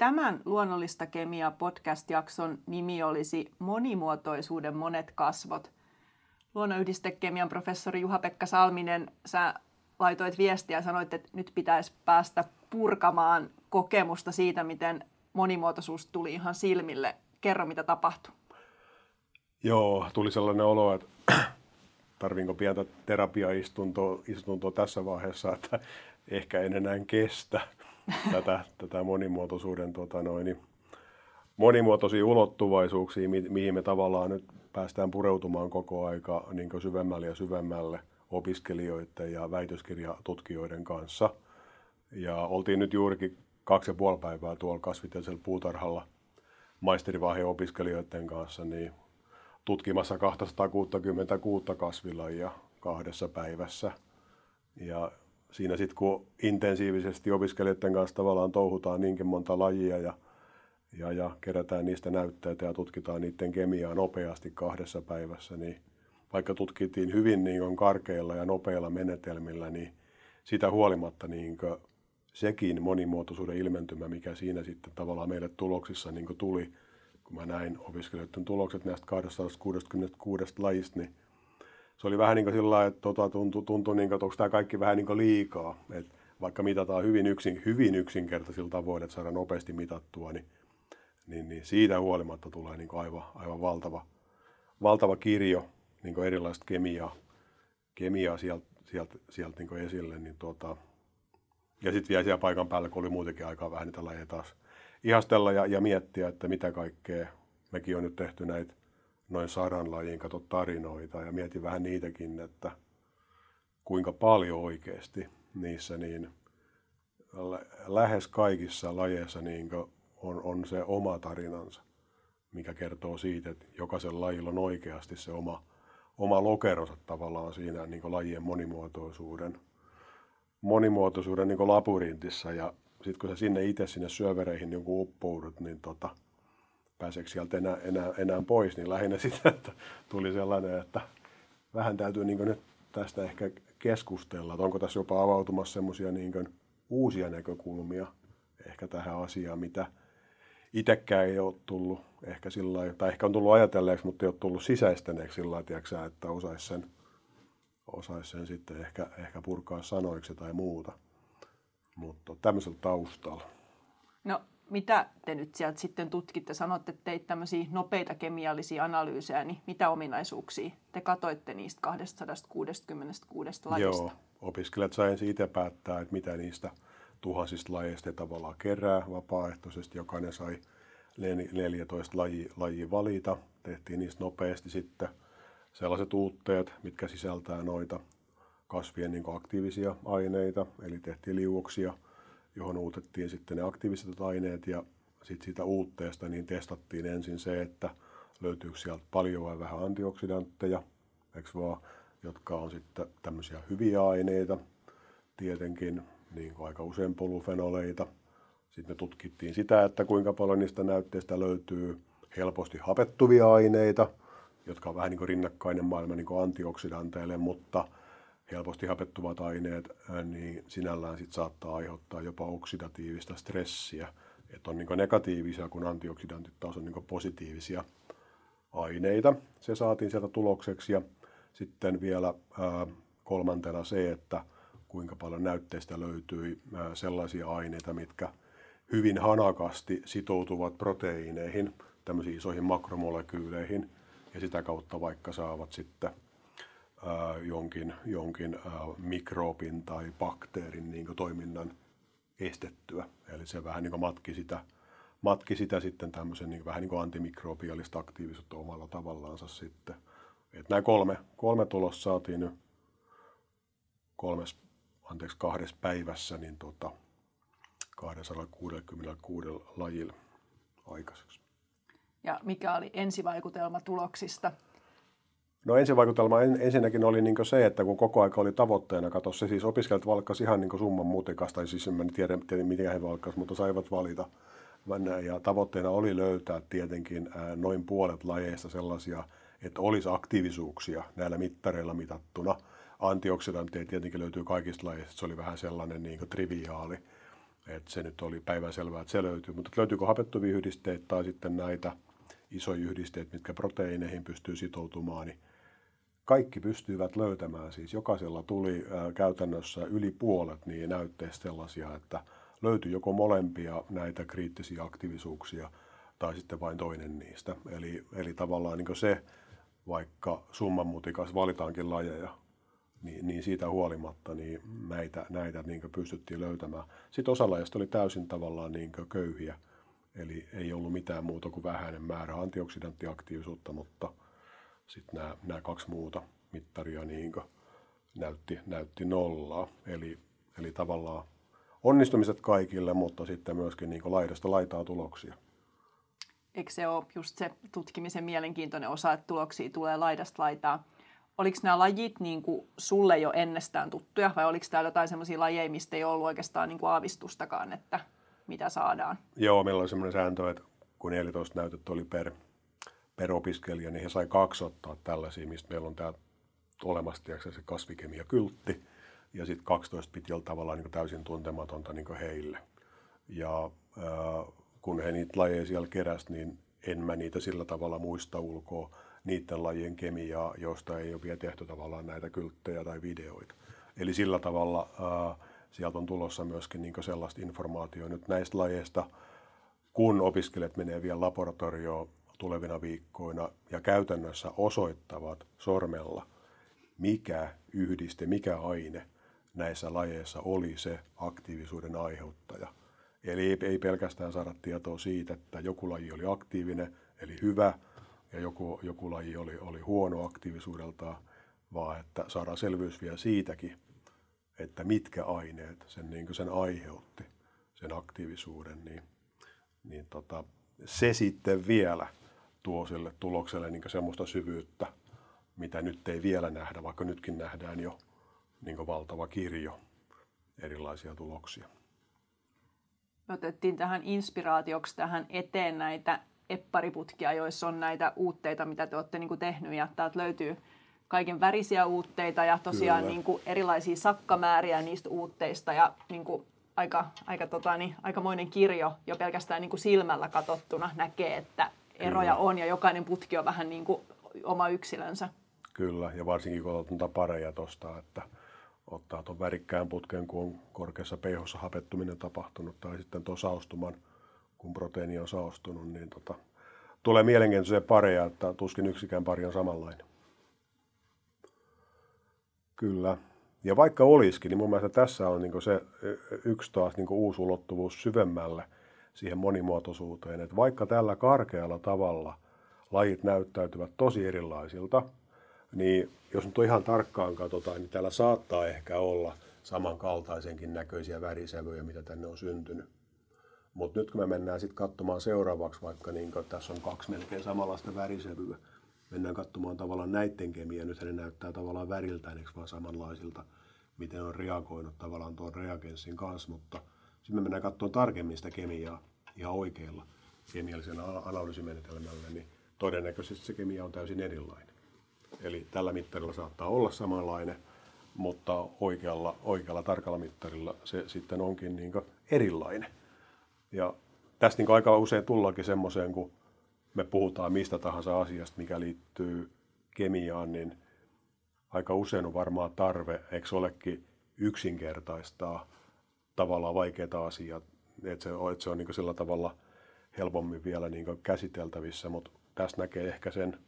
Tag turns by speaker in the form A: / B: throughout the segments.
A: Tämän luonnollista kemiaa podcast-jakson nimi olisi Monimuotoisuuden monet kasvot. Luonnonyhdistekemian professori Juha-Pekka Salminen, sä laitoit viestiä ja sanoit, että nyt pitäisi päästä purkamaan kokemusta siitä, miten monimuotoisuus tuli ihan silmille. Kerro, mitä tapahtui.
B: Joo, tuli sellainen olo, että tarvinko pientä terapiaistuntoa istuntoa tässä vaiheessa, että ehkä en enää kestä tätä, tätä monimuotoisuuden tota noin, monimuotoisia ulottuvaisuuksia, mi- mihin me tavallaan nyt päästään pureutumaan koko aika niin syvemmälle ja syvemmälle opiskelijoiden ja väitöskirjatutkijoiden kanssa. Ja oltiin nyt juurikin kaksi ja puoli päivää tuolla kasvitieteellisellä puutarhalla maisterivaiheen opiskelijoiden kanssa niin tutkimassa 266 kasvilajia kahdessa päivässä. Ja siinä sitten kun intensiivisesti opiskelijoiden kanssa tavallaan touhutaan niinkin monta lajia ja, ja, ja kerätään niistä näytteitä ja tutkitaan niiden kemiaa nopeasti kahdessa päivässä, niin vaikka tutkittiin hyvin niin karkeilla ja nopeilla menetelmillä, niin sitä huolimatta niin sekin monimuotoisuuden ilmentymä, mikä siinä sitten tavallaan meille tuloksissa niin tuli, kun mä näin opiskelijoiden tulokset näistä 266 lajista, niin se oli vähän niin kuin sillä että tota, tuntui, tuntui niin kuin, että onko tämä kaikki vähän niin kuin liikaa. Et vaikka mitataan hyvin, yksin, hyvin yksinkertaisilla tavoin, että saadaan nopeasti mitattua, niin, niin, niin siitä huolimatta tulee niin kuin aivan, aivan valtava, valtava kirjo niin kuin erilaista kemiaa, kemiaa sieltä, sieltä, sieltä niin esille. Niin tuota, ja sitten vielä siellä paikan päällä, kun oli muutenkin aikaa vähän niitä lajeja taas ihastella ja, ja miettiä, että mitä kaikkea. Mekin on nyt tehty näitä noin sadan lajin kato tarinoita ja mietin vähän niitäkin, että kuinka paljon oikeasti niissä niin lähes kaikissa lajeissa niin on, on se oma tarinansa, mikä kertoo siitä, että jokaisen lajilla on oikeasti se oma, oma lokeronsa tavallaan siinä niin lajien monimuotoisuuden, monimuotoisuuden niin labyrintissa. Ja sitten kun sä sinne itse sinne syövereihin niin uppoudut, niin tota, pääseekö sieltä enää, enää, enää pois, niin lähinnä sitä, että tuli sellainen, että vähän täytyy niin nyt tästä ehkä keskustella, että onko tässä jopa avautumassa semmoisia niin uusia näkökulmia ehkä tähän asiaan, mitä itsekään ei ole tullut ehkä sillä tai ehkä on tullut ajatelleeksi, mutta ei ole tullut sisäistäneeksi sillä lailla, että osaisi sen, osais sen sitten ehkä, ehkä purkaa sanoiksi tai muuta. Mutta tämmöisellä taustalla.
A: No mitä te nyt sieltä sitten tutkitte? Sanotte, että teit tämmöisiä nopeita kemiallisia analyysejä, niin mitä ominaisuuksia te katoitte niistä 266 lajista? Joo,
B: opiskelijat saivat itse päättää, että mitä niistä tuhansista lajeista tavallaan kerää vapaaehtoisesti. Jokainen sai 14 lajia, lajia valita. Tehtiin niistä nopeasti sitten sellaiset uutteet, mitkä sisältää noita kasvien niin aktiivisia aineita, eli tehtiin liuoksia – johon uutettiin sitten ne aktiiviset aineet ja sitten siitä uutteesta niin testattiin ensin se, että löytyykö sieltä paljon vai vähän antioksidantteja, eikö vaan, jotka on sitten tämmöisiä hyviä aineita, tietenkin niin kuin aika usein polufenoleita. Sitten me tutkittiin sitä, että kuinka paljon niistä näytteistä löytyy helposti hapettuvia aineita, jotka on vähän niin kuin rinnakkainen maailma niin kuin antioksidanteille, mutta – helposti hapettuvat aineet, niin sinällään sit saattaa aiheuttaa jopa oksidatiivista stressiä. Että on niin negatiivisia, kun antioksidantit taas on niin positiivisia aineita. Se saatiin sieltä tulokseksi ja sitten vielä ää, kolmantena se, että kuinka paljon näytteistä löytyi ää, sellaisia aineita, mitkä hyvin hanakasti sitoutuvat proteiineihin, tämmöisiin isoihin makromolekyyleihin, ja sitä kautta vaikka saavat sitten jonkin, jonkin ää, mikroobin tai bakteerin niin toiminnan estettyä. Eli se vähän niin matki sitä, matki sitä sitten tämmöisen niin vähän niin kuin antimikrobiaalista aktiivisuutta omalla tavallaansa sitten. Et nämä kolme, kolme tulosta saatiin nyt kolmes, anteeksi, kahdessa päivässä niin tota, 266 lajilla aikaiseksi.
A: Ja mikä oli ensivaikutelma tuloksista?
B: No ensivaikutelma en, ensinnäkin oli niin se, että kun koko aika oli tavoitteena, katso se siis opiskelijat valkkasi ihan niin summan mutikasta, tai siis en tiedä, tiedä miten he valkkasivat, mutta saivat valita. Ja tavoitteena oli löytää tietenkin noin puolet lajeista sellaisia, että olisi aktiivisuuksia näillä mittareilla mitattuna. Antioksidantteja tietenkin löytyy kaikista lajeista, se oli vähän sellainen niin triviaali. Et se nyt oli päivänselvää, että se löytyy. Mutta löytyykö hapettuvia yhdisteitä tai sitten näitä isoja yhdisteitä, mitkä proteiineihin pystyy sitoutumaan, niin kaikki pystyivät löytämään. Siis jokaisella tuli käytännössä yli puolet niin näytteistä sellaisia, että löytyi joko molempia näitä kriittisiä aktiivisuuksia tai sitten vain toinen niistä. Eli, eli tavallaan niin se, vaikka summanmutikas valitaankin lajeja, niin, niin siitä huolimatta niin näitä, näitä niin pystyttiin löytämään. Sitten osa lajeista oli täysin tavallaan niin köyhiä, eli ei ollut mitään muuta kuin vähäinen määrä antioksidanttiaktiivisuutta, mutta sitten nämä, nämä kaksi muuta mittaria niin näytti, näytti nollaa. Eli, eli tavallaan onnistumiset kaikille, mutta sitten myöskin niin laidasta laitaa tuloksia.
A: Eikö se ole just se tutkimisen mielenkiintoinen osa, että tuloksia tulee laidasta laitaa? Oliko nämä lajit niin kuin sulle jo ennestään tuttuja vai oliko täällä jotain sellaisia lajeja, mistä ei ollut oikeastaan niin kuin aavistustakaan, että mitä saadaan?
B: Joo, meillä oli sellainen sääntö, että kun 14 näytöt oli per, per opiskelija, niin he sai kaksi ottaa tällaisia, mistä meillä on tämä olemassa se kasvikemia-kyltti, ja sitten 12 piti olla tavallaan niin täysin tuntematonta niin heille. Ja äh, kun he niitä lajeja siellä keräsivät, niin en mä niitä sillä tavalla muista ulkoa niiden lajien kemiaa, joista ei ole vielä tehty tavallaan näitä kylttejä tai videoita. Eli sillä tavalla ää, sieltä on tulossa myöskin niin sellaista informaatiota nyt näistä lajeista, kun opiskelijat menee vielä laboratorioon tulevina viikkoina ja käytännössä osoittavat sormella, mikä yhdiste, mikä aine näissä lajeissa oli se aktiivisuuden aiheuttaja. Eli ei pelkästään saada tietoa siitä, että joku laji oli aktiivinen, eli hyvä, ja joku, joku laji oli, oli huono aktiivisuudeltaan, vaan että saadaan selvyys vielä siitäkin, että mitkä aineet sen, niin sen aiheutti, sen aktiivisuuden, niin, niin tota, se sitten vielä tuo sille tulokselle niin semmoista syvyyttä, mitä nyt ei vielä nähdä, vaikka nytkin nähdään jo niin valtava kirjo erilaisia tuloksia.
A: Me otettiin tähän inspiraatioksi tähän eteen näitä eppariputkia, joissa on näitä uutteita, mitä te olette niin tehnyt. Ja täältä löytyy kaiken värisiä uutteita ja tosiaan niin kuin erilaisia sakkamääriä niistä uutteista ja niin kuin aika, aika tota, niin, aikamoinen kirjo jo pelkästään niin kuin silmällä katsottuna näkee, että eroja Kyllä. on ja jokainen putki on vähän niin kuin oma yksilönsä.
B: Kyllä, ja varsinkin kun otat pareja tuosta, että ottaa tuon värikkään putken, kun on korkeassa pH hapettuminen tapahtunut, tai sitten tuon saustuman – kun proteiini on saostunut, niin tota, tulee mielenkiintoisia pareja, että tuskin yksikään pari on samanlainen. Kyllä. Ja vaikka olisikin, niin mun mielestä tässä on niin se yksi taas niin uusi ulottuvuus syvemmälle siihen monimuotoisuuteen, että vaikka tällä karkealla tavalla lajit näyttäytyvät tosi erilaisilta, niin jos nyt on ihan tarkkaan katsotaan, niin täällä saattaa ehkä olla samankaltaisenkin näköisiä värisävyjä, mitä tänne on syntynyt. Mutta nyt kun me mennään sitten katsomaan seuraavaksi, vaikka niin tässä on kaksi melkein samanlaista värisävyä, mennään katsomaan tavallaan näiden kemiä, nyt ne näyttää tavallaan väriltään, eikö vaan samanlaisilta, miten on reagoinut tavallaan tuon reagenssin kanssa, mutta sitten me mennään katsomaan tarkemmin sitä kemiaa ihan oikeilla kemiallisella analyysimenetelmällä, niin todennäköisesti se kemia on täysin erilainen. Eli tällä mittarilla saattaa olla samanlainen, mutta oikealla, oikealla tarkalla mittarilla se sitten onkin niin erilainen. Ja tästä niin aika usein tullaankin semmoiseen, kun me puhutaan mistä tahansa asiasta, mikä liittyy kemiaan, niin aika usein on varmaan tarve, eikö olekin yksinkertaistaa tavallaan vaikeita asioita, että se, että se on niin sillä tavalla helpommin vielä niin käsiteltävissä, mutta tässä näkee ehkä sen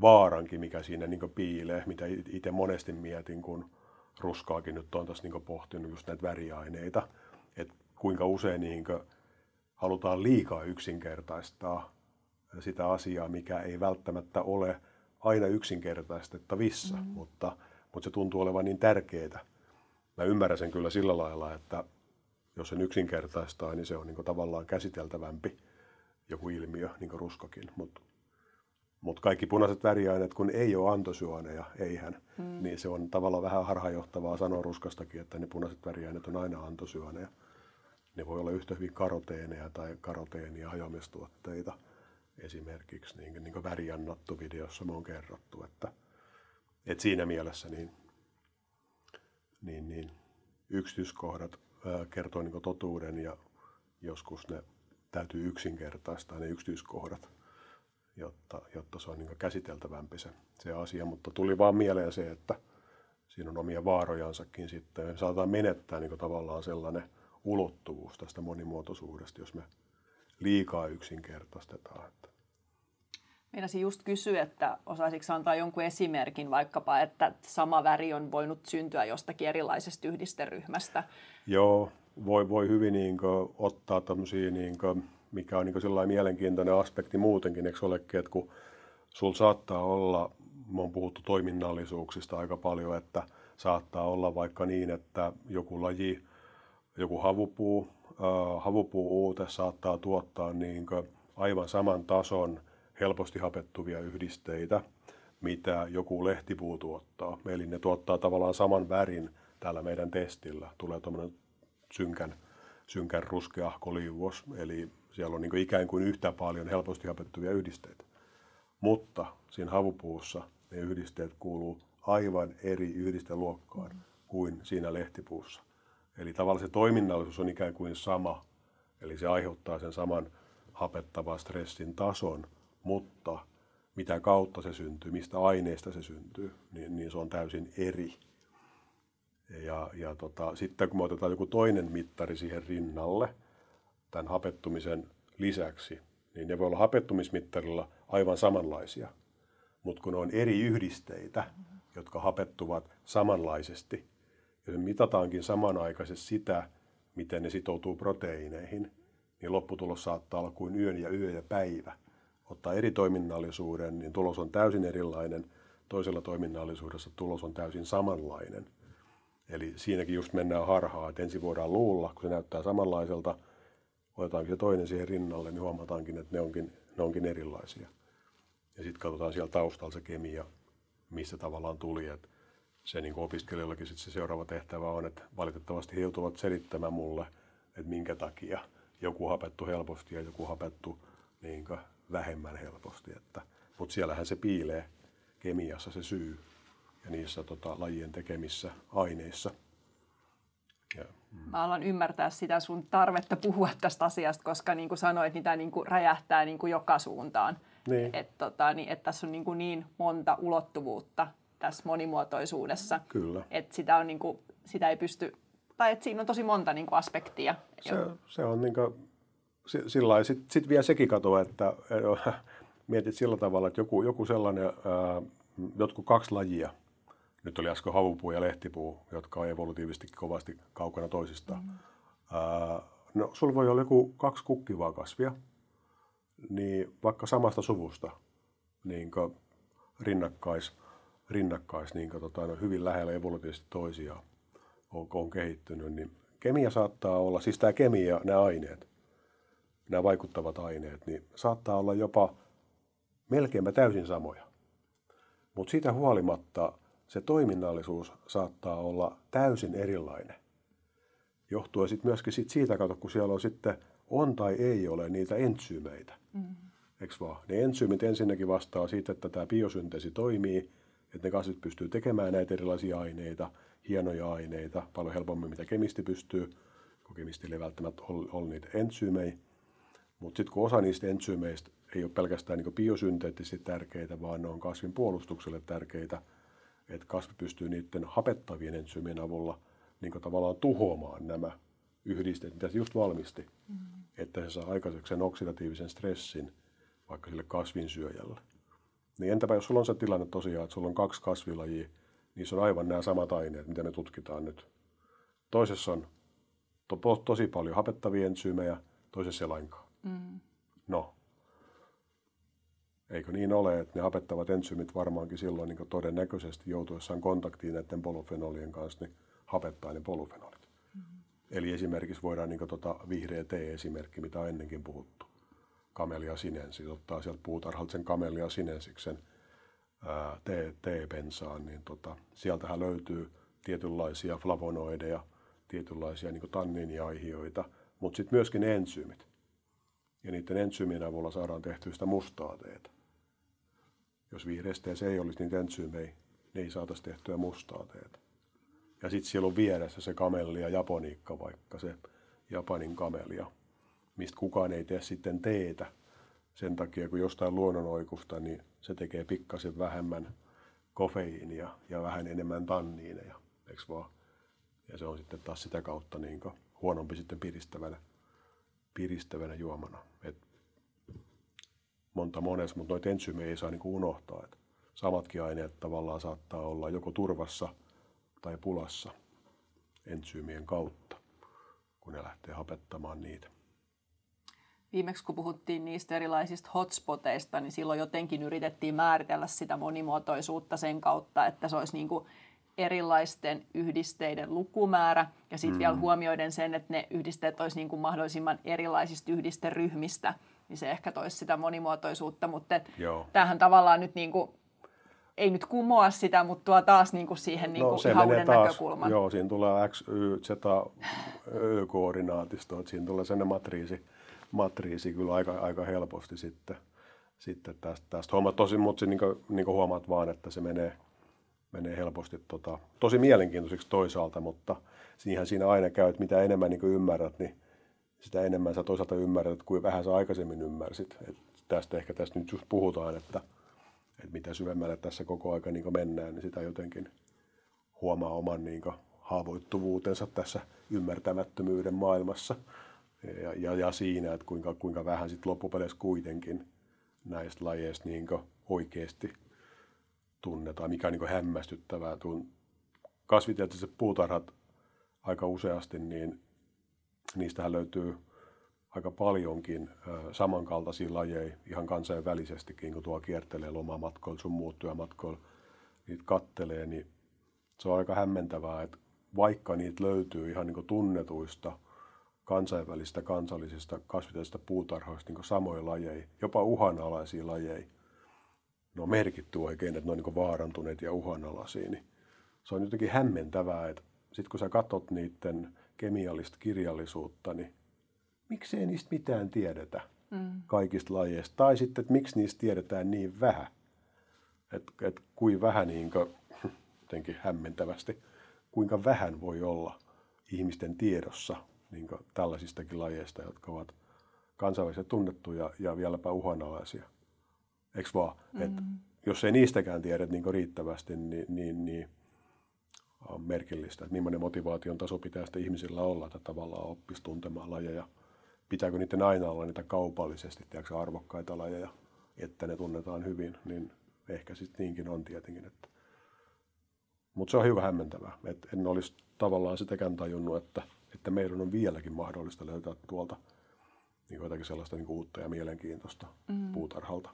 B: vaarankin, mikä siinä niin piilee, mitä itse monesti mietin, kun ruskaakin nyt on tässä niin pohtinut just näitä väriaineita, että kuinka usein niin kuin halutaan liikaa yksinkertaistaa sitä asiaa, mikä ei välttämättä ole aina yksinkertaistettavissa, mm. mutta, mutta se tuntuu olevan niin tärkeää. Mä ymmärrän sen kyllä sillä lailla, että jos sen yksinkertaistaa, niin se on niin tavallaan käsiteltävämpi joku ilmiö, niin kuin ruskakin. Mutta mut kaikki punaiset väriaineet, kun ei ole antosyöneja, eihän, mm. niin se on tavallaan vähän harhajohtavaa sanoa ruskastakin, että ne punaiset väriaineet on aina antosyöneja ne voi olla yhtä hyvin karoteeneja tai karoteenia hajoamistuotteita. Esimerkiksi niin, niin kuin väriannattu videossa me on kerrottu, että, että siinä mielessä niin, niin, niin yksityiskohdat kertoo niin totuuden ja joskus ne täytyy yksinkertaistaa ne yksityiskohdat, jotta, jotta se on niin käsiteltävämpi se, se asia. Mutta tuli vaan mieleen se, että siinä on omia vaarojansakin sitten. Me saataan menettää niin tavallaan sellainen ulottuvuus tästä monimuotoisuudesta, jos me liikaa yksinkertaistetaan.
A: Meinasin just kysyä, että osaisitko antaa jonkun esimerkin vaikkapa, että sama väri on voinut syntyä jostakin erilaisesta yhdisteryhmästä?
B: Joo, voi, voi hyvin niin kuin, ottaa tämmöisiä, niin kuin, mikä on niin kuin, mielenkiintoinen aspekti muutenkin, eikö olekin, että kun sulla saattaa olla, me on puhuttu toiminnallisuuksista aika paljon, että saattaa olla vaikka niin, että joku laji, joku havupuu, äh, havupuu uute saattaa tuottaa niin kuin, aivan saman tason helposti hapettuvia yhdisteitä, mitä joku lehtipuu tuottaa. Eli ne tuottaa tavallaan saman värin täällä meidän testillä. Tulee tuommoinen synkän, synkän ruskeahko liuos, eli siellä on niin kuin ikään kuin yhtä paljon helposti hapettuvia yhdisteitä. Mutta siinä havupuussa ne yhdisteet kuuluu aivan eri yhdisteluokkaan kuin siinä lehtipuussa. Eli tavallaan se toiminnallisuus on ikään kuin sama, eli se aiheuttaa sen saman hapettavan stressin tason, mutta mitä kautta se syntyy, mistä aineesta se syntyy, niin, niin se on täysin eri. Ja, ja tota, sitten kun me otetaan joku toinen mittari siihen rinnalle, tämän hapettumisen lisäksi, niin ne voi olla hapettumismittarilla aivan samanlaisia. Mutta kun ne on eri yhdisteitä, jotka hapettuvat samanlaisesti, ja mitataankin samanaikaisesti sitä, miten ne sitoutuu proteiineihin, niin lopputulos saattaa olla kuin yön ja yö ja päivä. Ottaa eri toiminnallisuuden, niin tulos on täysin erilainen. Toisella toiminnallisuudessa tulos on täysin samanlainen. Eli siinäkin just mennään harhaa, että ensin voidaan luulla, kun se näyttää samanlaiselta, otetaankin se toinen siihen rinnalle, niin huomataankin, että ne onkin, ne onkin erilaisia. Ja sitten katsotaan siellä taustalla se kemia, missä tavallaan tuli. Että se niin opiskelijoillakin sit se seuraava tehtävä on, että valitettavasti he joutuvat selittämään mulle, että minkä takia joku hapettu helposti ja joku hapettu niin vähemmän helposti. Että, mutta siellähän se piilee kemiassa se syy ja niissä tota, lajien tekemissä aineissa.
A: Ja, mm. Mä alan ymmärtää sitä sun tarvetta puhua tästä asiasta, koska niin kuin sanoit, niin tämä niin kuin räjähtää niin kuin joka suuntaan. Niin. Et, tota, niin, että tässä on niin, kuin niin monta ulottuvuutta tässä monimuotoisuudessa.
B: Kyllä.
A: Että sitä, on niin kuin, sitä ei pysty, tai että siinä on tosi monta niin kuin aspektia.
B: Se, se on niin kuin, sillä sitten sit vielä sekin katoa, että mietit sillä tavalla, että joku, joku sellainen, ää, jotkut kaksi lajia, nyt oli äsken havupuu ja lehtipuu, jotka on evolutiivisesti kovasti kaukana toisistaan. Mm. Ää, no, sulla voi olla joku kaksi kukkivaa kasvia, niin vaikka samasta suvusta, niin rinnakkais, rinnakkais niin tota, no, hyvin lähellä evolutiivisesti toisiaan on, on kehittynyt, niin kemia saattaa olla, siis tämä kemia, nämä aineet, nämä vaikuttavat aineet, niin saattaa olla jopa melkeinpä täysin samoja. Mutta siitä huolimatta se toiminnallisuus saattaa olla täysin erilainen. Johtuen sitten myöskin sit siitä, kato, kun siellä on sitten on tai ei ole niitä entsyymeitä. Mm-hmm. Eikö vaan? Ne entsyymit ensinnäkin vastaa siitä, että tämä biosynteesi toimii, että ne kasvit pystyy tekemään näitä erilaisia aineita, hienoja aineita, paljon helpommin mitä kemisti pystyy, kun kemistille ei välttämättä ole, ole niitä entsyymejä. Mutta sitten kun osa niistä entsyymeistä ei ole pelkästään niin biosynteettisesti tärkeitä, vaan ne on kasvin puolustukselle tärkeitä, että kasvi pystyy niiden hapettavien entsyymien avulla niin tavallaan tuhoamaan nämä yhdisteet, mitä se just valmisti, mm-hmm. että se saa aikaiseksi sen oksidatiivisen stressin vaikka sille kasvinsyöjälle. Niin entäpä jos sulla on se tilanne tosiaan, että sulla on kaksi kasvilajia, niin se on aivan nämä samat aineet, mitä me tutkitaan nyt. Toisessa on to- tosi paljon hapettavia entsyymejä, toisessa ei lainkaan. Mm. No, eikö niin ole, että ne hapettavat entsyymit varmaankin silloin niin todennäköisesti joutuessaan kontaktiin näiden polufenolien kanssa, niin hapettaa ne polufenolit. Mm-hmm. Eli esimerkiksi voidaan niin tota vihreä T-esimerkki, mitä on ennenkin puhuttu. Kamelia sinensis, ottaa sieltä puutarhalta sen kamelia sinensiksen T-bensaan, niin tota, sieltähän löytyy tietynlaisia flavonoideja, tietynlaisia niin tanniiniaihioita, mutta sitten myöskin ensyymit. Ja niiden entsyymien avulla saadaan tehtyä sitä mustaa teetä. Jos vihreästeessä ei olisi niitä entsyymejä, niin ei saataisi tehtyä mustaa teetä. Ja sitten siellä on vieressä se kamellia japoniikka, vaikka se Japanin kamelia, mistä kukaan ei tee sitten teetä. Sen takia, kun jostain luonnonoikusta, niin se tekee pikkasen vähemmän kofeiinia ja vähän enemmän tanniineja, eikö vaan? Ja se on sitten taas sitä kautta niin huonompi sitten piristävänä, piristävänä juomana. Et monta monessa, mutta noita ensyymejä ei saa niin unohtaa. Et samatkin aineet tavallaan saattaa olla joko turvassa tai pulassa entsyymien kautta, kun ne lähtee hapettamaan niitä.
A: Viimeksi kun puhuttiin niistä erilaisista hotspoteista, niin silloin jotenkin yritettiin määritellä sitä monimuotoisuutta sen kautta, että se olisi niin kuin erilaisten yhdisteiden lukumäärä ja sitten mm. vielä huomioiden sen, että ne yhdisteet olisi niin kuin mahdollisimman erilaisista yhdisteryhmistä, niin se ehkä toisi sitä monimuotoisuutta, mutta tämähän tavallaan nyt niin kuin, ei nyt kumoa sitä, mutta tuo taas niin kuin siihen niin kuin no, se ihan uuden taas, näkökulman.
B: Joo, siinä tulee X, Y, Z, Ö-koordinaatisto, että siinä tulee sen matriisi, matriisi kyllä aika, aika helposti sitten, sitten tästä, tästä homma. Tosin, mutta niin kuin, niin kuin huomaat vaan, että se menee, menee helposti tota, tosi mielenkiintoiseksi toisaalta, mutta siihen siinä aina käy, että mitä enemmän niin ymmärrät, niin sitä enemmän sä toisaalta ymmärrät, kuin vähän sä aikaisemmin ymmärsit. Et tästä ehkä tästä nyt just puhutaan, että, että mitä syvemmälle tässä koko aika niin mennään, niin sitä jotenkin huomaa oman niin haavoittuvuutensa tässä ymmärtämättömyyden maailmassa. Ja, ja, ja siinä, että kuinka, kuinka vähän sitten loppupeleissä kuitenkin näistä lajeista niin oikeasti tunnetaan, mikä on niin hämmästyttävää. Tuon kasvitieteelliset puutarhat aika useasti, niin niistähän löytyy aika paljonkin samankaltaisia lajeja ihan kansainvälisestikin, kun tuo kiertelee lomamatkoilla, sun muut työmatkoilla, niitä kattelee, niin se on aika hämmentävää, että vaikka niitä löytyy ihan niin tunnetuista kansainvälistä kansallisista kasvitellisista puutarhoista niin samoja lajeja, jopa uhanalaisia lajeja, ne on merkitty oikein, että ne on niin vaarantuneet ja uhanalaisia, niin se on jotenkin hämmentävää, että sitten kun sä katsot niiden kemiallista kirjallisuutta, niin miksei niistä mitään tiedetä mm. kaikista lajeista? Tai sitten, että miksi niistä tiedetään niin vähän? Että et kuin vähän, niin kuin, jotenkin hämmentävästi, kuinka vähän voi olla ihmisten tiedossa niin tällaisistakin lajeista, jotka ovat kansainvälisesti tunnettuja ja vieläpä uhanalaisia. Eikö vaan? Mm. Et jos ei niistäkään tiedä niin riittävästi, niin, niin, niin on merkillistä, että millainen motivaation taso pitää sitten ihmisillä olla, että tavallaan oppisi tuntemaan lajeja. Pitääkö niiden aina olla niitä kaupallisesti tiedätkö, arvokkaita lajeja, että ne tunnetaan hyvin, niin ehkä sitten niinkin on tietenkin. Että. Mutta se on hyvä hämmentävää. Et en olisi tavallaan sitäkään tajunnut, että, että meidän on vieläkin mahdollista löytää tuolta niin jotakin sellaista niin uutta ja mielenkiintoista mm. puutarhalta.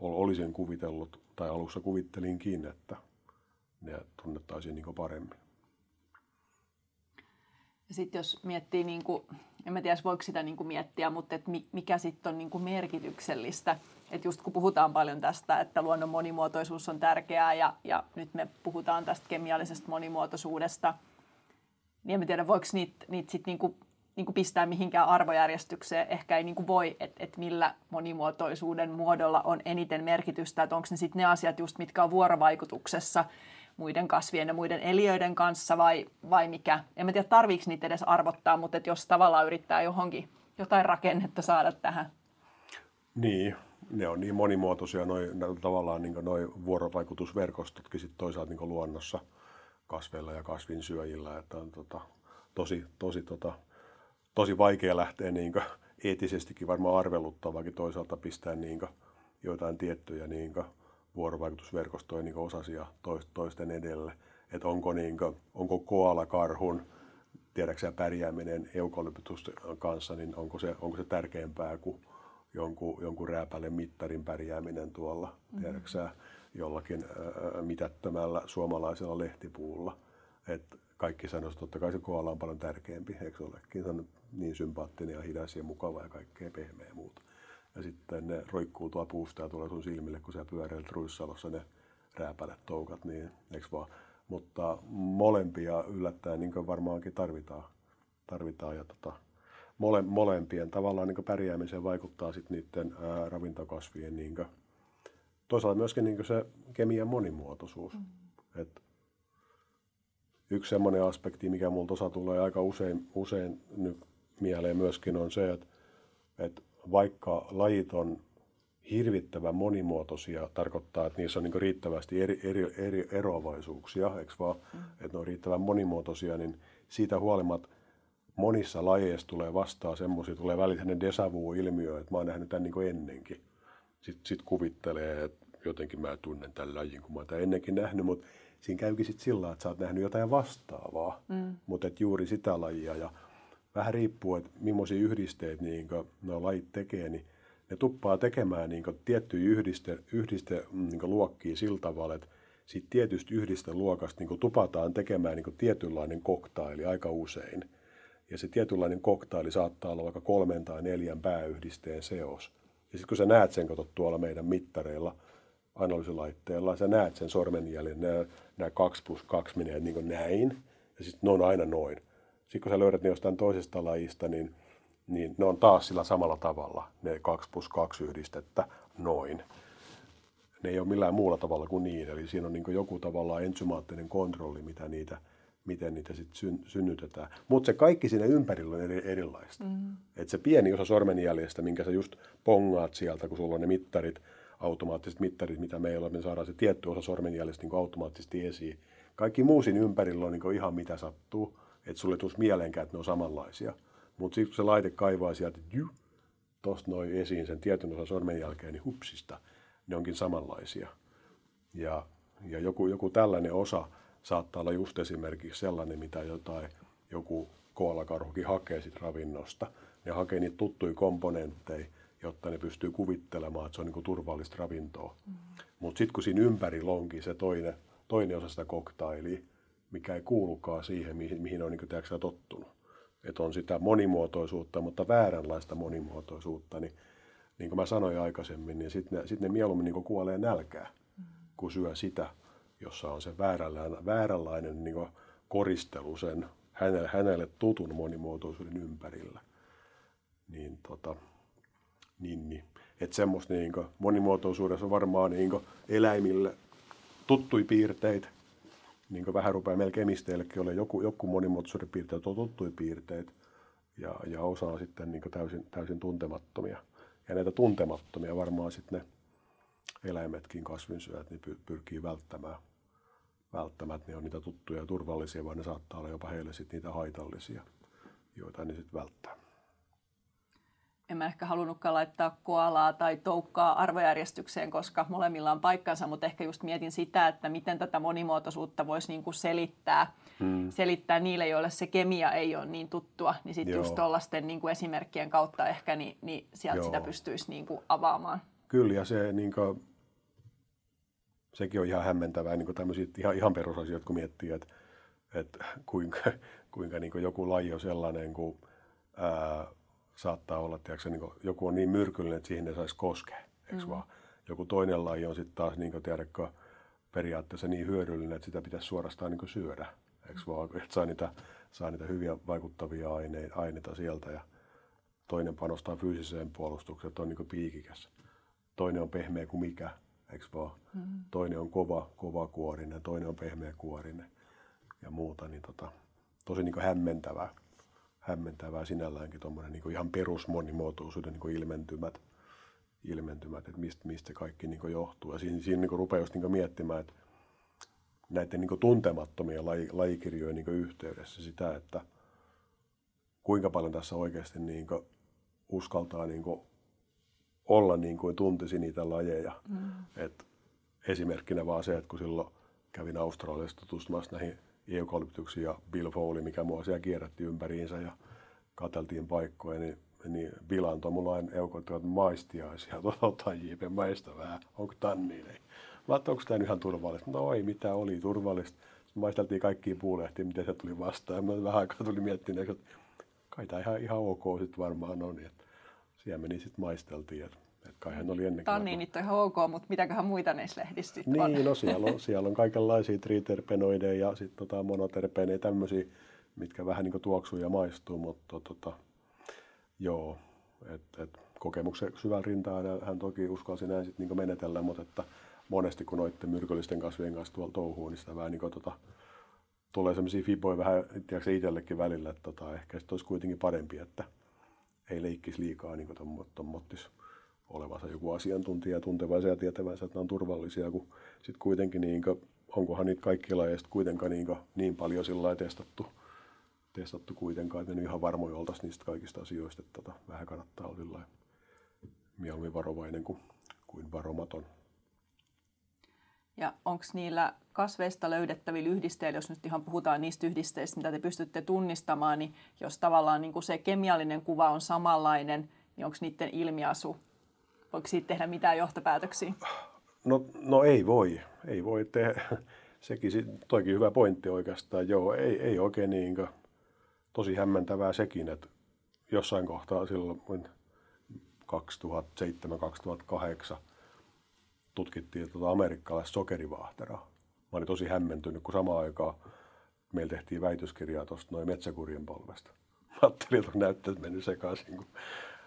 B: Olisin kuvitellut, tai alussa kuvittelinkin, että ne tunnettaisiin niin paremmin.
A: Ja sitten jos miettii, niin kuin, en mä tiedä voiko sitä niin kuin miettiä, mutta et mikä sitten on niin kuin merkityksellistä. Että just kun puhutaan paljon tästä, että luonnon monimuotoisuus on tärkeää ja, ja nyt me puhutaan tästä kemiallisesta monimuotoisuudesta, niin en tiedä voiko niitä niit sitten niin niin kuin pistää mihinkään arvojärjestykseen. Ehkä ei niin kuin voi, että et millä monimuotoisuuden muodolla on eniten merkitystä, että onko ne sitten ne asiat just, mitkä on vuorovaikutuksessa – muiden kasvien ja muiden eliöiden kanssa vai, vai mikä. En mä tiedä, tarviiko niitä edes arvottaa, mutta jos tavallaan yrittää johonkin jotain rakennetta saada tähän.
B: Niin, ne on niin monimuotoisia noi, tavallaan niin noi vuorovaikutusverkostotkin sit toisaalta niin luonnossa kasveilla ja kasvinsyöjillä, että on tota, tosi, tosi, tota, tosi vaikea lähteä niin eettisestikin varmaan arveluttavakin toisaalta pistää niin joitain tiettyjä niin vuorovaikutusverkostoja niin osasia toisten edelle. Että onko, niin kuin, onko koala-karhun tiedäksä pärjääminen eukalyptus kanssa, niin onko se, onko se tärkeämpää kuin jonkun, jonkun rääpälle mittarin pärjääminen tuolla, mm-hmm. tiedäksä, jollakin ää, mitättömällä suomalaisella lehtipuulla. Et kaikki sanoisivat, että totta kai se koala on paljon tärkeämpi, eikö olekin? Se on niin sympaattinen ja hidas ja mukava ja kaikkea pehmeä ja muuta ja sitten ne roikkuu tuo puusta ja tulee sun silmille, kun sä pyöräilet Ruissalossa ne rääpälet toukat, niin eikö vaan? Mutta molempia yllättäen niin varmaankin tarvitaan. tarvitaan ja tota, mole, molempien tavallaan niin pärjäämiseen vaikuttaa sitten niiden ää, ravintokasvien niin kuin, toisaalta myöskin niin se kemian monimuotoisuus. Mm. Et yksi semmoinen aspekti, mikä multa osa tulee aika usein, usein nyt mieleen myöskin on se, että, että vaikka lajit on hirvittävän monimuotoisia, tarkoittaa, että niissä on niin riittävästi eri, eri, eri eroavaisuuksia, eikö vaan, mm. että ne on riittävän monimuotoisia, niin siitä huolimatta monissa lajeissa tulee vastaan semmoisia, tulee välillä deja vu-ilmiö, että mä oon nähnyt tämän niin ennenkin. Sitten sit kuvittelee, että jotenkin mä tunnen tämän lajin, kun mä oon tämän ennenkin nähnyt, mutta siinä käykin sitten sillä että sä oot nähnyt jotain vastaavaa, mm. mutta et juuri sitä lajia. Ja vähän riippuu, että millaisia yhdisteitä niin nuo lajit tekee, niin ne tuppaa tekemään niin tiettyjä yhdiste, yhdiste niin luokkia sillä tavalla, että siitä tietystä yhdisteluokasta niin tupataan tekemään niin tietynlainen koktaili aika usein. Ja se tietynlainen koktaili saattaa olla vaikka kolmen tai neljän pääyhdisteen seos. Ja sitten kun sä näet sen, katsot tuolla meidän mittareilla, analyysilaitteella, sä näet sen sormenjäljen, nämä, nämä 2 plus 2 menee niin näin, ja sitten ne on aina noin. Sitten kun sä löydät ne jostain toisesta lajista, niin, niin ne on taas sillä samalla tavalla, ne 2 plus 2 yhdistettä, noin. Ne ei ole millään muulla tavalla kuin niin, eli siinä on niin joku tavallaan ensymaattinen kontrolli, mitä niitä, miten niitä sitten synnytetään. Mutta se kaikki siinä ympärillä on eri, erilaista. Mm. Et se pieni osa sormenjäljestä, minkä sä just pongaat sieltä, kun sulla on ne mittarit, automaattiset mittarit, mitä meillä on, me saadaan se tietty osa sormenjäljestä niin automaattisesti esiin. Kaikki muu siinä ympärillä on niin ihan mitä sattuu, että sulle tulisi mieleenkään, että ne on samanlaisia. Mutta sitten kun se laite kaivaa sieltä, että tuosta noin esiin sen tietyn osan sormenjälkeen, niin hupsista, ne onkin samanlaisia. Ja, ja joku, joku tällainen osa saattaa olla just esimerkiksi sellainen, mitä jotain, joku koalakarhukin hakee sit ravinnosta. Ne hakee niitä tuttuja komponentteja, jotta ne pystyy kuvittelemaan, että se on niin turvallista ravintoa. Mm. Mutta sitten kun siinä ympärillä onkin se toinen, toinen osa sitä koktailia, mikä ei kuulukaan siihen, mihin, mihin on niin kuin, tottunut. Että on sitä monimuotoisuutta, mutta vääränlaista monimuotoisuutta, niin niin kuin mä sanoin aikaisemmin, niin sitten ne, sit ne mieluummin niin kuolee nälkää, mm. kun syö sitä, jossa on se vääränlainen, vääränlainen niin koristelu sen hänelle, hänelle tutun monimuotoisuuden ympärillä. Niin, tota, niin. Että semmoista niin monimuotoisuudessa on varmaan niin eläimille tuttui piirteitä. Niin vähän rupeaa meillä kemisteillekin olla joku, joku monimuotoisuuden piirteet on tuttui piirteet ja, ja osa on sitten niin täysin, täysin tuntemattomia. Ja näitä tuntemattomia varmaan sitten ne eläimetkin, kasvinsyöt, niin pyrkii välttämään. Välttämään, ne on niitä tuttuja ja turvallisia, vaan ne saattaa olla jopa heille sitten niitä haitallisia, joita ne sitten välttää
A: en mä ehkä halunnutkaan laittaa koalaa tai toukkaa arvojärjestykseen, koska molemmilla on paikkansa, mutta ehkä just mietin sitä, että miten tätä monimuotoisuutta voisi niin kuin selittää, hmm. selittää niille, joille se kemia ei ole niin tuttua, niin sitten just tuollaisten niin kuin esimerkkien kautta ehkä, niin, niin sieltä Joo. sitä pystyisi niin kuin avaamaan.
B: Kyllä, ja se niin kuin, sekin on ihan hämmentävää, niin kuin tämmöisiä ihan, ihan perusasioita, kun miettii, että, että kuinka, kuinka niin kuin joku laji on sellainen kuin ää, saattaa olla, että niin joku on niin myrkyllinen, että siihen ei saisi koskea. Mm. Vaan? Joku toinen laji on sitten taas niin tiedätkö, periaatteessa niin hyödyllinen, että sitä pitäisi suorastaan niin syödä. Eikö mm. vaan? Että saa niitä, saa niitä hyviä vaikuttavia aineita, aineita sieltä. Ja toinen panostaa fyysiseen puolustukseen, että on niin piikikäs. Toinen on pehmeä kuin mikä, eikö vaan? Mm. Toinen on kova, kova kuorinen, toinen on pehmeä kuorinen ja muuta. Niin tota, tosi niin hämmentävää hämmentävää sinälläänkin tuommoinen niin ihan perusmonimuotoisuuden niin ilmentymät, ilmentymät, että mistä, mistä kaikki niin johtuu. Ja siinä, siinä niin rupeaa just niin miettimään, että näiden niin tuntemattomien laji, lajikirjojen niin yhteydessä sitä, että kuinka paljon tässä oikeasti niin uskaltaa niin olla niin kuin tuntisi niitä lajeja. Mm. Et esimerkkinä vaan se, että kun silloin kävin Australiassa tutustumassa näihin eukalyptuksi ja Bill Foley, mikä mua siellä kierrätti ympäriinsä ja katseltiin paikkoja, niin, niin Bill antoi aina eukot maistiaisia, tuota JP maista vähän, onko tanni? Niin. Mä onko tämä ihan turvallista? No ei mitään, oli turvallista. Sitten maisteltiin kaikkia puulehtiä, miten se tuli vastaan. Mä vähän aikaa tuli miettimään, että kai tämä ihan, ihan ok sitten varmaan on. Että siellä meni sitten maisteltiin. Että että kai hän oli ennen
A: Tanniinit on ihan ok, mutta mitäköhän muita näissä lehdissä
B: niin, on? Niin, no siellä on, siellä on kaikenlaisia triterpenoideja ja sitten tota monoterpeenejä, tämmöisiä, mitkä vähän niin tuoksuu ja maistuu, mutta tota, joo, et, et, kokemuksen syvällä rintaa hän toki uskalsi näin sitten niin menetellä, mutta että monesti kun noiden myrkyllisten kasvien kanssa tuolla touhuu, niin sitä vähän niin kuin, tota, tulee sellaisia fiboja vähän tiedätkö, itsellekin välillä, että tota, ehkä sitten olisi kuitenkin parempi, että ei leikkisi liikaa niin kuin tommottis olevansa joku asiantuntija tuntevansa ja tietävänsä, että ne on turvallisia, kun sitten kuitenkin niin kuin, onkohan niitä kaikki lajeista kuitenkaan niin, kuin, niin paljon sillä testattu, testattu kuitenkaan, että ne ihan varmoja oltaisiin niistä kaikista asioista, että tota, vähän kannattaa olla mieluummin varovainen kuin, kuin varomaton.
A: Ja onko niillä kasveista löydettävillä yhdisteillä, jos nyt ihan puhutaan niistä yhdisteistä, mitä te pystytte tunnistamaan, niin jos tavallaan niin kuin se kemiallinen kuva on samanlainen, niin onko niiden ilmiasu, voiko siitä tehdä mitään johtopäätöksiä?
B: No, no ei voi, ei voi tehdä. Sekin, toikin hyvä pointti oikeastaan, joo, ei, ei oikein niin tosi hämmentävää sekin, että jossain kohtaa silloin 2007-2008 tutkittiin tuota amerikkalaista sokerivaahteraa. Mä olin tosi hämmentynyt, kun samaan aikaan meillä tehtiin väitöskirjaa tuosta noin metsäkurjen polvesta. Mä ajattelin, että näyttäisi mennyt sekaisin, kun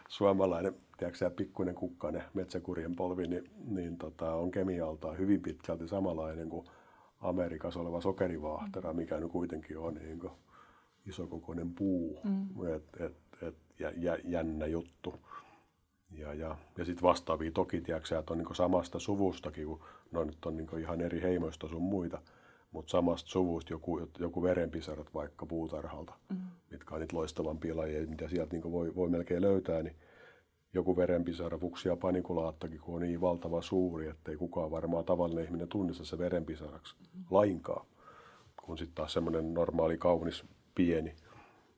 B: suomalainen, tiedätkö pikkuinen kukkainen metsäkurjen polvi, niin, niin tota, on kemialtaan hyvin pitkälti samanlainen kuin Amerikassa oleva sokerivaahtera, mikä nyt kuitenkin on niin kuin isokokoinen puu. Mm. Et, et, et, ja, ja, jännä juttu. Ja, ja, ja sitten vastaavia toki, tiedätkö, että on niin samasta suvustakin, kun no nyt on niin ihan eri heimoista sun muita, mutta samasta suvusta joku, joku verenpisarat vaikka puutarhalta, mm. mitkä on niitä loistavampia lajeja, mitä sieltä niin voi, voi melkein löytää, niin joku verenpisara, fuksia panikulaattakin, kun on niin valtava suuri, että ei kukaan varmaan tavallinen ihminen tunnista se verenpisaraksi mm. lainkaan. Kun sitten taas semmoinen normaali, kaunis, pieni,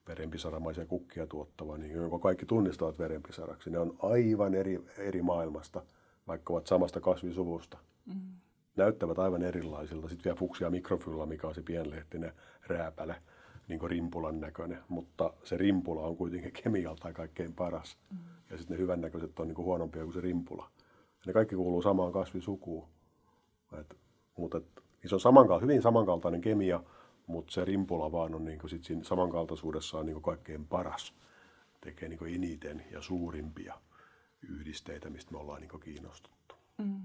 B: verenpisaramaisia kukkia tuottava, niin jonka kaikki tunnistavat verenpisaraksi. Ne on aivan eri, eri maailmasta, vaikka ovat samasta kasvisuvusta. Mm. Näyttävät aivan erilaisilta. Sitten vielä fuksia mikrofylla, mikä on se pienlehtinen rääpäle, niin kuin rimpulan näköinen. Mutta se rimpula on kuitenkin kemialta kaikkein paras. Mm. Ja sitten ne hyvännäköiset on niin kuin huonompia kuin se rimpula. Ja ne kaikki kuuluu samaan kasvisukuun. Et, mutta et, niin se on samanka- hyvin samankaltainen kemia, mutta se rimpula vaan on niin kuin sit siinä samankaltaisuudessaan niin kuin kaikkein paras. Tekee niin kuin eniten ja suurimpia yhdisteitä, mistä me ollaan niin kuin kiinnostuttu. Mm.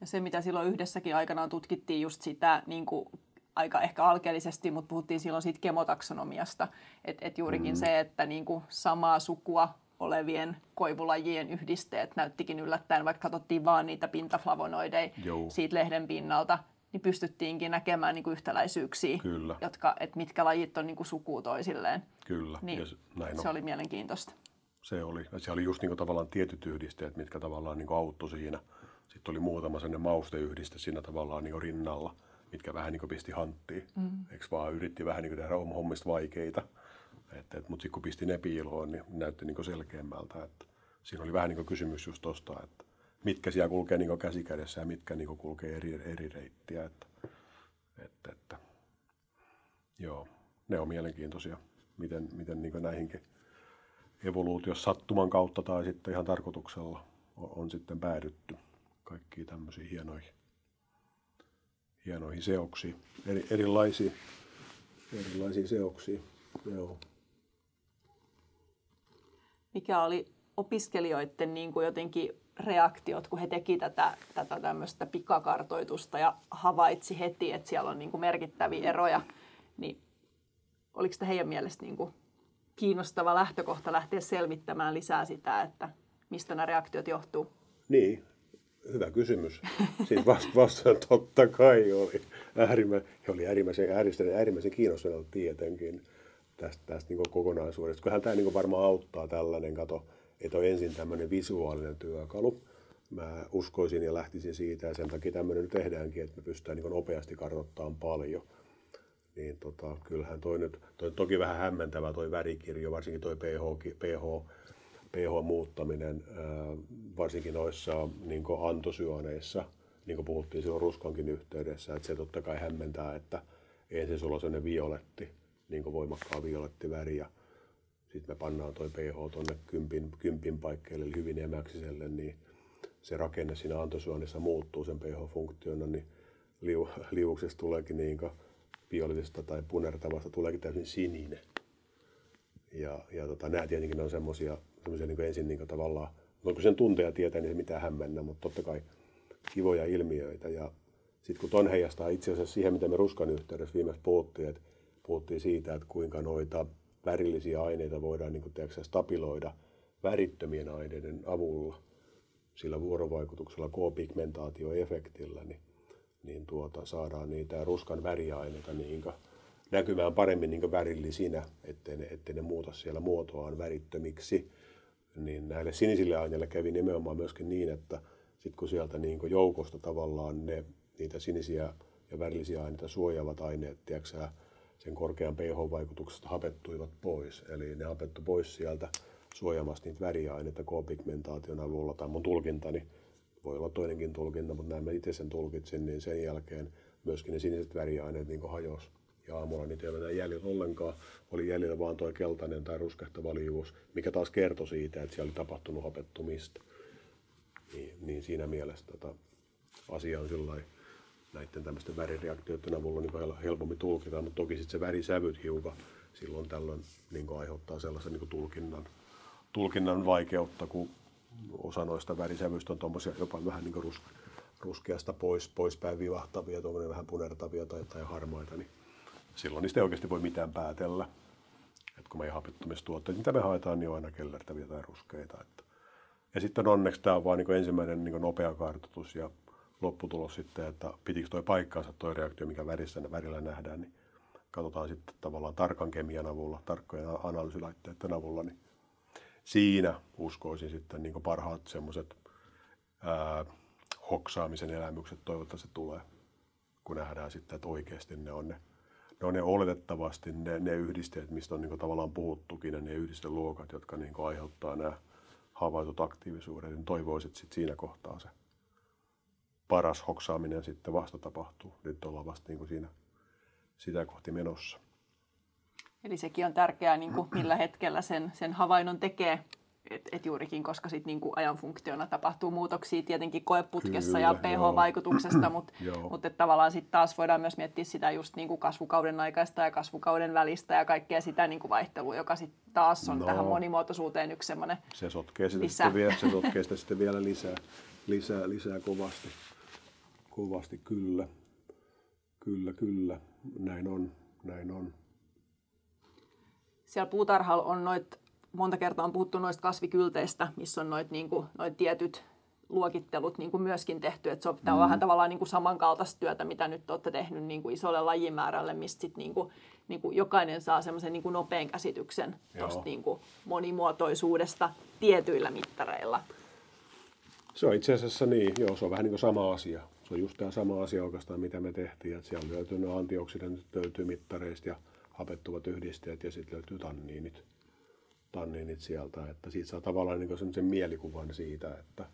A: Ja se, mitä silloin yhdessäkin aikanaan tutkittiin just sitä niin kuin aika ehkä alkeellisesti, mutta puhuttiin silloin siitä kemotaksonomiasta. Että et juurikin mm. se, että niin kuin samaa sukua olevien koivulajien yhdisteet näyttikin yllättäen, vaikka katsottiin vaan niitä pintaflavonoideja Joo. siitä lehden pinnalta, niin pystyttiinkin näkemään niin kuin yhtäläisyyksiä,
B: Kyllä.
A: Jotka, että mitkä lajit on niin kuin sukua toisilleen.
B: Kyllä,
A: niin
B: se, näin
A: se oli mielenkiintoista.
B: Se oli. Ja se oli just niin kuin tavallaan tietyt yhdisteet, mitkä tavallaan niin kuin auttoi siinä. Sitten oli muutama sellainen mausteyhdiste siinä tavallaan niin rinnalla, mitkä vähän niin kuin pisti hanttiin. Mm. Eikö vaan yritti vähän niin kuin tehdä hommista vaikeita. Et, et, mutta sitten kun pisti ne piiloon, niin näytti niin kuin selkeämmältä. Et siinä oli vähän niin kuin kysymys just tuosta, että mitkä siellä kulkee niin käsi kädessä ja mitkä niin kulkee eri, eri reittiä. Että, että, että, joo, ne on mielenkiintoisia, miten, miten niin näihinkin evoluutiossa sattuman kautta tai sitten ihan tarkoituksella on, on sitten päädytty kaikkiin tämmöisiin hienoihin, hienoihin seoksiin, eri, erilaisiin, erilaisiin seoksiin. Joo.
A: Mikä oli opiskelijoiden niin kuin jotenkin reaktiot, kun he teki tätä, tätä tämmöistä pikakartoitusta ja havaitsi heti, että siellä on niin kuin merkittäviä eroja, niin oliko sitä heidän mielestä niin kuin kiinnostava lähtökohta lähteä selvittämään lisää sitä, että mistä nämä reaktiot johtuu?
B: Niin, hyvä kysymys. Siis vasta, vasta totta kai oli, äärimmä, he oli äärimmäisen, äärimmäisen, äärimmäisen kiinnostuneita tietenkin tästä, tästä niin kokonaisuudesta. Kyllähän tämä niin varmaan auttaa tällainen, kato, että on ensin tämmöinen visuaalinen työkalu. Mä uskoisin ja lähtisin siitä ja sen takia tämmöinen nyt tehdäänkin, että me pystytään niin nopeasti kartoittamaan paljon. Niin tota, kyllähän toi nyt, toi toki vähän hämmentävä toi värikirjo, varsinkin toi pH, pH, pH-muuttaminen, varsinkin noissa niin antosyaneissa, niin kuin puhuttiin silloin ruskonkin yhteydessä, että se totta kai hämmentää, että ensin sulla on sellainen violetti, niin kuin voimakkaan violetti väri, ja sitten me pannaan toi pH tuonne kympin, kympin paikkeelle, eli hyvin emäksiselle, niin se rakenne siinä antosyönnissa muuttuu sen pH-funktiona, niin liu, liuksesta tuleekin niin violetista tai punertavasta tuleekin täysin sininen. Ja, ja tota, nämä tietenkin on semmoisia niin ensin niin tavallaan, no kun sen tunteja tietää, niin se mitään hämmennä, mutta totta kai kivoja ilmiöitä. Ja sitten kun ton heijastaa itse asiassa siihen, mitä me ruskan yhteydessä viimeksi puhuttiin, että puhuttiin siitä, että kuinka noita värillisiä aineita voidaan niin kuin, tiedätkö, stabiloida värittömien aineiden avulla, sillä vuorovaikutuksella K-pigmentaatioefektillä, niin, niin tuota, saadaan niitä ruskan väriaineita niin kuin, näkymään paremmin niin värillisinä, ettei ne, ettei ne muuta siellä muotoaan värittömiksi. Niin näille sinisille aineille kävi nimenomaan myöskin niin, että sit kun sieltä niin joukosta tavallaan ne, niitä sinisiä ja värillisiä aineita suojaavat aineet, tiedätkö, sen korkean pH-vaikutuksesta hapettuivat pois. Eli ne hapettu pois sieltä suojaamasta niitä väriaineita K-pigmentaation avulla. Tai mun tulkintani, voi olla toinenkin tulkinta, mutta näin mä itse sen tulkitsin, niin sen jälkeen myöskin ne siniset väriaineet niin hajosi ja aamulla niitä ei ole jäljellä ollenkaan. Oli jäljellä vaan tuo keltainen tai ruskehtava liuus, mikä taas kertoi siitä, että siellä oli tapahtunut hapettumista. Niin, niin siinä mielessä tota, asia on sillä näiden tämmöisten värireaktioiden avulla niin helpommin tulkita, mutta toki sitten se värisävyt hiukan silloin tällöin niin aiheuttaa sellaisen niin tulkinnan, tulkinnan vaikeutta, kun osa noista värisävyistä on tuommoisia jopa vähän niin rus, ruskeasta pois, poispäin vivahtavia, vähän punertavia tai, tai harmaita, niin silloin niistä ei oikeasti voi mitään päätellä. Et kun me hapettumistuotteet, mitä me haetaan, niin on aina kellertäviä tai ruskeita. Että. Ja sitten onneksi tämä on vain niin ensimmäinen niin nopea kartoitus ja lopputulos sitten, että pitikö toi paikkaansa toi reaktio, mikä värissä, värillä nähdään, niin katsotaan sitten tavallaan tarkan kemian avulla, tarkkojen analyysilaitteiden avulla, niin siinä uskoisin sitten niin parhaat semmoiset hoksaamisen elämykset toivottavasti tulee, kun nähdään sitten, että oikeasti ne on ne ne on ne oletettavasti ne, ne yhdisteet, mistä on niin tavallaan puhuttukin, ne yhdisteluokat, jotka niin aiheuttaa nämä havaitut aktiivisuudet, niin toivoisin, että sit siinä kohtaa se paras hoksaaminen sitten vasta tapahtuu. Nyt ollaan vasta niin siinä sitä kohti menossa.
A: Eli sekin on tärkeää, niin kuin millä hetkellä sen, sen havainnon tekee. Et, et juurikin, koska sit niinku ajan funktiona tapahtuu muutoksia tietenkin koeputkessa Kyllä, ja pH-vaikutuksesta, mutta mut tavallaan sitten taas voidaan myös miettiä sitä just niinku kasvukauden aikaista ja kasvukauden välistä ja kaikkea sitä niinku vaihtelua, joka sitten taas on no, tähän monimuotoisuuteen yksi semmoinen
B: Se sotkee sitä, lisä. sitten, vielä, se sotkee sitä sitten vielä lisää, lisää, lisää kovasti. Kovasti kyllä. Kyllä, kyllä. Näin on, näin on.
A: Siellä puutarhalla on noit monta kertaa on puhuttu noista kasvikylteistä, missä on noit, niin kuin, noit tietyt luokittelut niin kuin myöskin tehty. Että se on, mm. vähän tavallaan niin kuin samankaltaista työtä, mitä nyt olette tehnyt niin kuin isolle lajimäärälle, mistä sit niin kuin, niin kuin jokainen saa semmoisen niin nopean käsityksen tuosta niin kuin monimuotoisuudesta tietyillä mittareilla.
B: Se on itse asiassa niin, joo, se on vähän niin kuin sama asia. Se on just tämä sama asia oikeastaan, mitä me tehtiin. Että siellä löytyy ne antioksidantit, löytyy mittareista ja hapettuvat yhdisteet ja sitten löytyy tanniinit tanniinit sieltä, että siitä saa tavallaan niin sen mielikuvan siitä, että,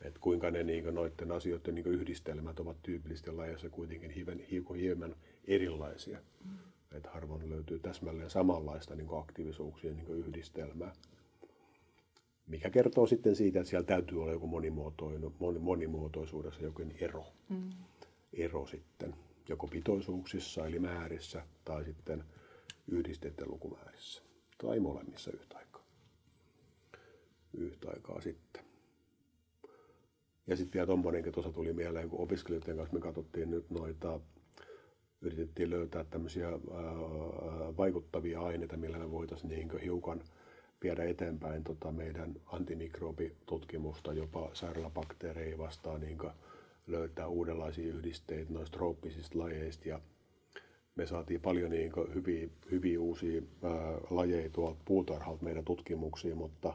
B: että kuinka ne niin noiden asioiden niin yhdistelmät ovat tyypillisesti lajeissa kuitenkin hieman, hieman erilaisia. Mm. Että harvoin löytyy täsmälleen samanlaista niin aktiivisuuksien niin yhdistelmää. Mikä kertoo sitten siitä, että siellä täytyy olla joku monimuotoisuudessa jokin ero. Mm. Ero sitten, joko pitoisuuksissa eli määrissä tai sitten yhdisteiden lukumäärissä tai molemmissa yhtä aikaa. Yhtä aikaa sitten. Ja sitten vielä tommonenkin tuossa tuli mieleen, kun opiskelijoiden kanssa me katsottiin nyt noita, yritettiin löytää tämmöisiä vaikuttavia aineita, millä me voitaisiin niin hiukan viedä eteenpäin tota meidän antimikrobitutkimusta jopa sairaalabakteereihin vastaan niin löytää uudenlaisia yhdisteitä noista trooppisista lajeista ja me saatiin paljon niin hyviä, hyviä uusia ää, lajeja tuolta puutarhalta meidän tutkimuksiin, mutta,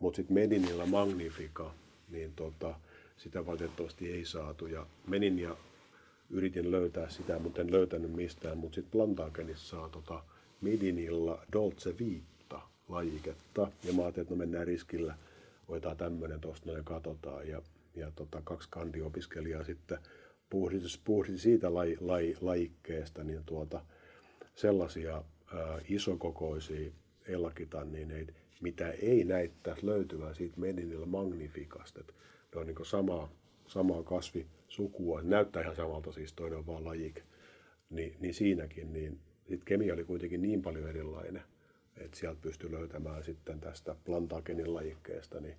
B: mutta sitten Medinillä Magnifica, niin tota, sitä valitettavasti ei saatu. Ja menin ja yritin löytää sitä, mutta en löytänyt mistään. Mutta sitten Plantagenissa saa tota Medinilla Dolce Vita lajiketta. Ja mä ajattelin, että no mennään riskillä, otetaan tämmöinen tuosta noin katsotaan. Ja, ja tota, kaksi kandiopiskelijaa sitten puhuisin, puhuisin siitä laj, laj, lajikkeesta, niin tuota, sellaisia ää, isokokoisia ellakitannineita, mitä ei näyttäisi löytyvän siitä Medinillä magnifikasta. Ne on niin samaa, samaa kasvisukua. Näyttää ihan samalta siis, toinen on vaan lajik. Ni, niin siinäkin, niin sit kemia oli kuitenkin niin paljon erilainen, että sieltä pystyi löytämään sitten tästä plantagenin lajikkeesta niin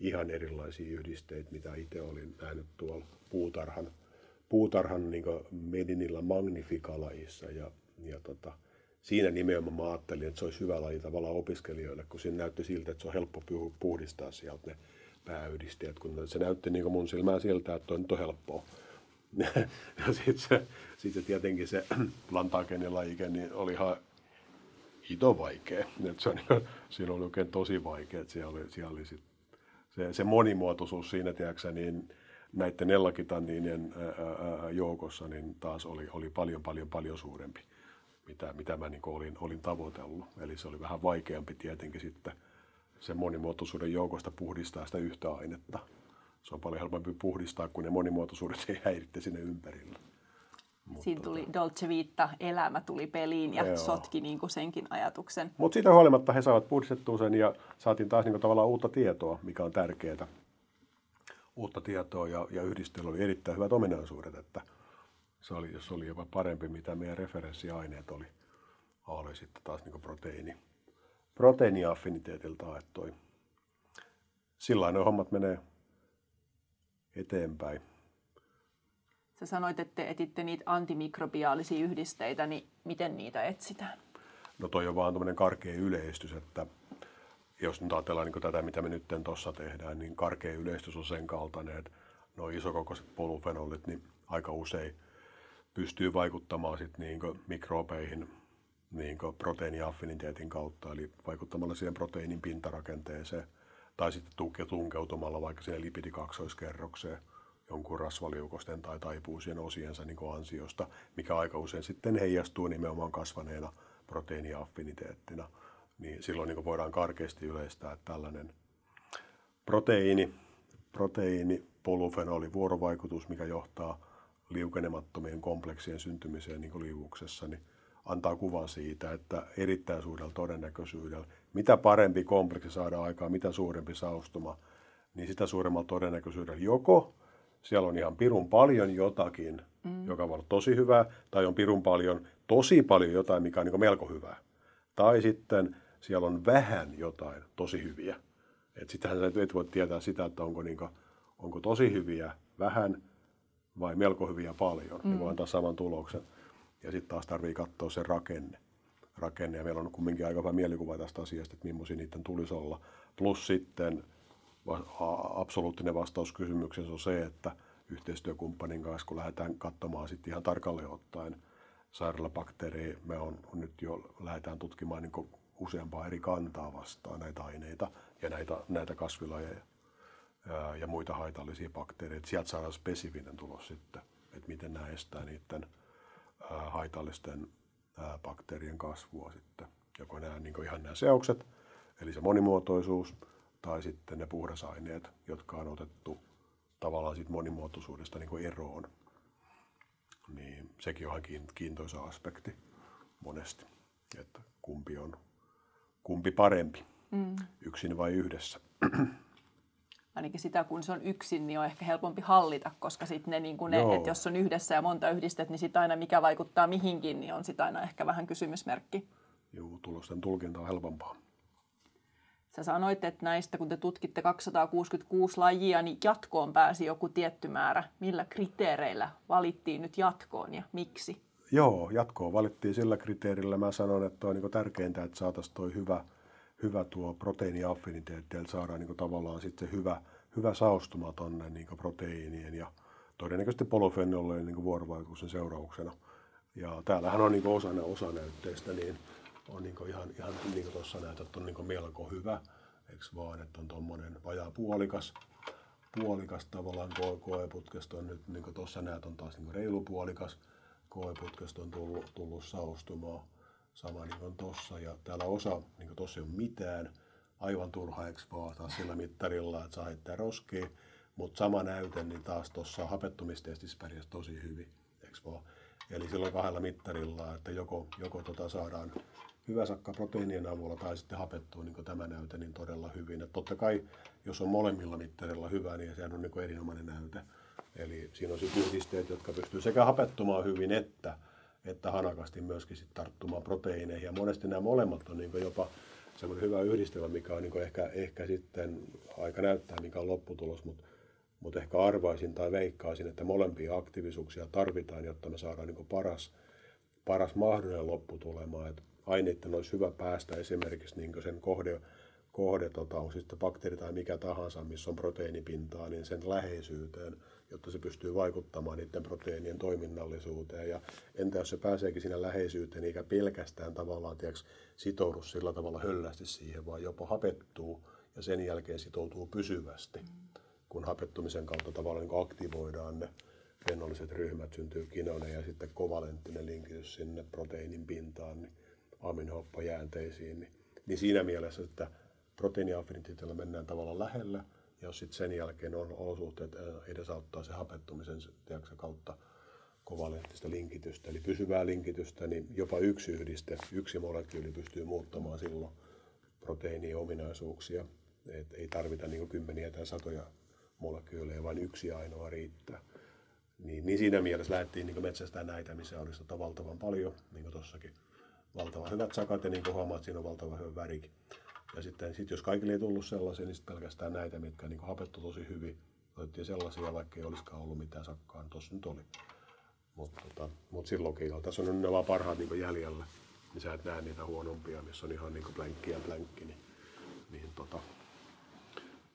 B: ihan erilaisia yhdisteitä, mitä itse olin nähnyt tuolla puutarhan puutarhan niin Medinillä Magnifica-lajissa ja, ja tota, siinä nimenomaan mä ajattelin, että se olisi hyvä laji tavallaan opiskelijoille, kun siinä näytti siltä, että se on helppo puhdistaa sieltä ne pääyhdisteet, kun se näytti niin mun silmään siltä, että on on helppoa. ja sitten se, sit se tietenkin se lantaakenin lajike niin oli ihan hito vaikea. Se on, niin, siinä oli oikein tosi vaikea, siellä oli, siellä oli sit se, se monimuotoisuus siinä, tiedätkö, niin näiden ellakitanniinien joukossa niin taas oli, oli paljon, paljon, paljon suurempi, mitä, mitä mä niin olin, olin tavoitellut. Eli se oli vähän vaikeampi tietenkin sitten sen monimuotoisuuden joukosta puhdistaa sitä yhtä ainetta. Se on paljon helpompi puhdistaa, kun ne monimuotoisuudet ei häiritse sinne ympärillä.
A: Mutta Siinä tuli tota- Dolce Vita, elämä tuli peliin ja Joo. sotki niin kuin senkin ajatuksen.
B: Mutta siitä huolimatta he saavat puhdistettua sen ja saatiin taas niin kuin tavallaan uutta tietoa, mikä on tärkeää. Uutta tietoa ja, ja yhdistely oli erittäin hyvät ominaisuudet, että se oli, jos oli jopa parempi, mitä meidän referenssiaineet oli, oli sitten taas niin proteiini, proteiiniaffiniteetilta, että toi, sillä hommat menee eteenpäin.
A: Sä sanoit, että te etitte niitä antimikrobiaalisia yhdisteitä, niin miten niitä etsitään?
B: No toi on vaan tämmöinen karkea yleistys, että jos nyt ajatellaan niin tätä, mitä me nyt tuossa tehdään, niin karkea yleistys on sen kaltainen, että nuo isokokoiset polufenolit niin aika usein pystyy vaikuttamaan sit niin mikrobeihin niin proteiiniaffiniteetin kautta, eli vaikuttamalla siihen proteiinin pintarakenteeseen tai sitten tunkeutumalla vaikka siihen lipidikaksoiskerrokseen jonkun rasvaliukosten tai taipuusien osiensa niin ansiosta, mikä aika usein sitten heijastuu nimenomaan kasvaneena proteiiniaffiniteettina. Niin silloin niin voidaan karkeasti yleistää, että tällainen proteiini, proteiini, polufenoli, vuorovaikutus, mikä johtaa liukenemattomien kompleksien syntymiseen niin liuuksessa, niin antaa kuvan siitä, että erittäin suurella todennäköisyydellä, mitä parempi kompleksi saadaan aikaan, mitä suurempi saustuma, niin sitä suuremmalla todennäköisyydellä joko siellä on ihan pirun paljon jotakin, mm. joka voi olla tosi hyvää, tai on pirun paljon, tosi paljon jotain, mikä on niin melko hyvää. Tai sitten siellä on vähän jotain tosi hyviä. Et sittenhän sä et voi tietää sitä, että onko, niin kuin, onko tosi hyviä vähän vai melko hyviä paljon. Mm. Niin voi antaa saman tuloksen. Ja sitten taas tarvii katsoa se rakenne. rakenne. Ja meillä on kumminkin aika hyvä mielikuva tästä asiasta, että millaisia niiden tulisi olla. Plus sitten absoluuttinen vastaus kysymykseen on se, että yhteistyökumppanin kanssa, kun lähdetään katsomaan sitten ihan tarkalleen ottaen sairaalabakteereja, me on, on nyt jo lähdetään tutkimaan niin useampaa eri kantaa vastaan näitä aineita ja näitä, näitä kasvilajeja ja, muita haitallisia bakteereja. Sieltä saadaan spesifinen tulos sitten, että miten nämä estää niiden haitallisten bakteerien kasvua sitten. Joko nämä niin ihan nämä seokset, eli se monimuotoisuus, tai sitten ne puhdasaineet, jotka on otettu tavallaan siitä monimuotoisuudesta niin eroon. Niin sekin on kiintoisa aspekti monesti, että kumpi on kumpi parempi, mm. yksin vai yhdessä.
A: Ainakin sitä, kun se on yksin, niin on ehkä helpompi hallita, koska sitten ne, niin ne että jos on yhdessä ja monta yhdistet, niin sitten aina mikä vaikuttaa mihinkin, niin on sitä aina ehkä vähän kysymysmerkki.
B: Joo, tulosten tulkinta on helpompaa.
A: Sä sanoit, että näistä, kun te tutkitte 266 lajia, niin jatkoon pääsi joku tietty määrä. Millä kriteereillä valittiin nyt jatkoon ja miksi?
B: Joo, jatkoon valittiin sillä kriteerillä. Mä sanon, että on niin tärkeintä, että saataisiin tuo hyvä, hyvä tuo proteiiniaffiniteetti, eli saadaan niin tavallaan sitten se hyvä, hyvä saostuma tuonne niin proteiinien ja todennäköisesti polofenolien niin vuorovaikutuksen seurauksena. Ja täällähän on niin osana osanäytteistä, niin on niin ihan, ihan niin kuin tuossa näytät, on niin melko hyvä. Eikö vaan, että on tuommoinen vajaa puolikas, puolikas tavallaan koeputkesto on nyt, niin tuossa näet, on taas niin reilu puolikas. Koeputkesto on tullut, tullut saustumaan sama niin kuin tuossa. Ja täällä osa, niin kuin tuossa ei ole mitään, aivan turha, taas sillä mittarilla, että saa heittää roskiin. Mutta sama näyte, niin taas tuossa hapettumistestissä pärjäsi tosi hyvin, vaan. Eli silloin kahdella mittarilla, että joko, joko tota saadaan hyvä sakka proteiinien avulla tai sitten hapettuu niin tämä näyte niin todella hyvin. Et totta kai, jos on molemmilla mittarilla hyvä, niin sehän on niin erinomainen näyte. Eli siinä on sitten yhdisteet, jotka pystyy sekä hapettumaan hyvin että, että hanakasti myöskin sit tarttumaan proteiineihin. Ja monesti nämä molemmat on niin jopa semmoinen hyvä yhdistelmä, mikä on niin ehkä, ehkä sitten aika näyttää, mikä on lopputulos. Mutta mutta ehkä arvaisin tai veikkaisin, että molempia aktiivisuuksia tarvitaan, jotta me saadaan niin paras, paras mahdollinen lopputulema. Että aineiden olisi hyvä päästä esimerkiksi niin sen kohde, kohde tota, on sitten bakteeri tai mikä tahansa, missä on proteiinipintaa, niin sen läheisyyteen, jotta se pystyy vaikuttamaan niiden proteiinien toiminnallisuuteen. Ja entä jos se pääseekin siinä läheisyyteen, eikä pelkästään tavallaan tiiäks, sitoudu sillä tavalla höllästi siihen, vaan jopa hapettuu ja sen jälkeen sitoutuu pysyvästi, kun hapettumisen kautta tavallaan niin aktivoidaan ne fenoliset ryhmät, syntyy kinone ja sitten kovalenttinen linkitys sinne proteiinin pintaan, niin aminohoppajäänteisiin. Niin, niin siinä mielessä, että proteiiniaffiniteetilla mennään tavallaan lähellä, jos sitten sen jälkeen on olosuhteet edesauttaa se hapettumisen tiedätkö, kautta kovalenttista linkitystä, eli pysyvää linkitystä, niin jopa yksi yhdiste, yksi molekyyli pystyy muuttamaan silloin proteiinien ominaisuuksia. Et ei tarvita niin kymmeniä tai satoja molekyylejä, vaan yksi ainoa riittää. Niin, niin siinä mielessä lähdettiin niin metsästään näitä, missä olisi tota valtavan paljon, niin kuin tuossakin. Valtavan hyvät sakat ja niin kuin huomaat, siinä on valtavan hyvä värikin. Ja sitten sit jos kaikille ei tullut sellaisia, niin pelkästään näitä, mitkä niin hapettu tosi hyvin. Otettiin sellaisia, vaikka ei olisikaan ollut mitään sakkaa, niin tuossa nyt oli. Mutta tota, mut silloinkin jo. Tässä on ne vaan parhaat niin jäljellä. Niin sä et näe niitä huonompia, missä on ihan niin blänkki ja blänkki. Niin, niin tota.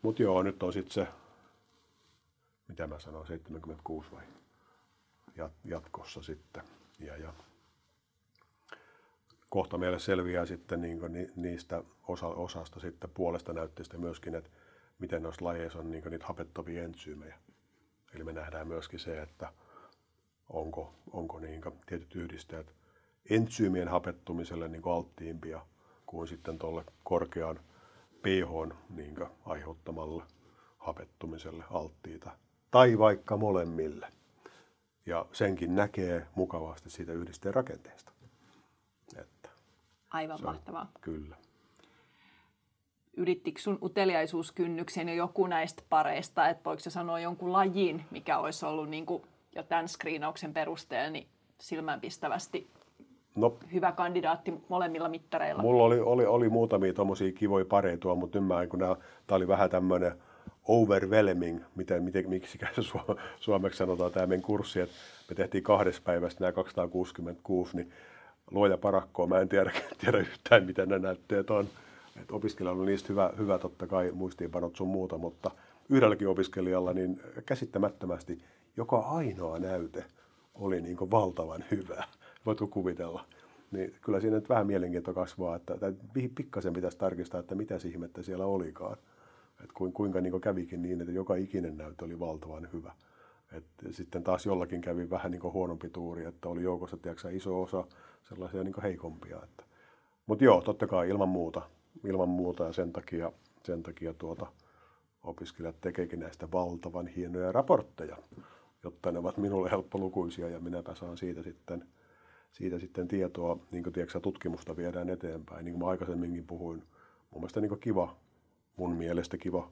B: Mutta joo, nyt on sitten se, mitä mä sanoin, 76 vai Jat, jatkossa sitten. Ja, ja kohta meille selviää sitten niin ni, niistä osa, osasta sitten puolesta näytteistä myöskin, että miten noissa lajeissa on niin niitä hapettavia entsyymejä. Eli me nähdään myöskin se, että onko, onko niin tietyt yhdisteet entsyymien hapettumiselle niin alttiimpia kuin sitten tuolle korkean pH niin aiheuttamalle hapettumiselle alttiita. Tai vaikka molemmille. Ja senkin näkee mukavasti siitä yhdisteen rakenteesta.
A: Aivan mahtavaa.
B: Kyllä.
A: Ylittikö sun uteliaisuuskynnyksen jo joku näistä pareista, että voiko se sanoa jonkun lajin, mikä olisi ollut niin kuin jo tämän screenauksen perusteella niin silmänpistävästi no, hyvä kandidaatti molemmilla mittareilla?
B: Mulla oli, oli, oli muutamia tuommoisia kivoja pareja mutta nyt mä, kun tämä oli vähän tämmöinen overwhelming, miten, miten, miksi su, suomeksi sanotaan tämä meidän kurssi, että me tehtiin kahdessa päivässä nämä 266, niin luoja parakkoa, mä en tiedä, tiedä yhtään, miten ne näytteet on. Et opiskelijalla on niistä hyvä, hyvä totta kai muistiinpanot sun muuta, mutta yhdelläkin opiskelijalla niin käsittämättömästi joka ainoa näyte oli niin kuin valtavan hyvä. Voitko kuvitella? Niin kyllä siinä nyt vähän mielenkiinto kasvaa, että, pikkasen pitäisi tarkistaa, että mitä ihmettä siellä olikaan. Että kuinka niin kävikin niin, että joka ikinen näyttö oli valtavan hyvä. Et sitten taas jollakin kävi vähän niin huonompi tuuri, että oli joukossa tiedätkö, iso osa sellaisia niin heikompia. Että. Mutta joo, totta kai ilman muuta, ilman muuta ja sen takia, sen takia tuota, opiskelijat tekeekin näistä valtavan hienoja raportteja, jotta ne ovat minulle helppolukuisia ja minäpä saan siitä sitten, siitä sitten tietoa, niin kuin tiedätkö, tutkimusta viedään eteenpäin. Niin kuin mä aikaisemminkin puhuin, mun mielestä niin kiva mun mielestä kiva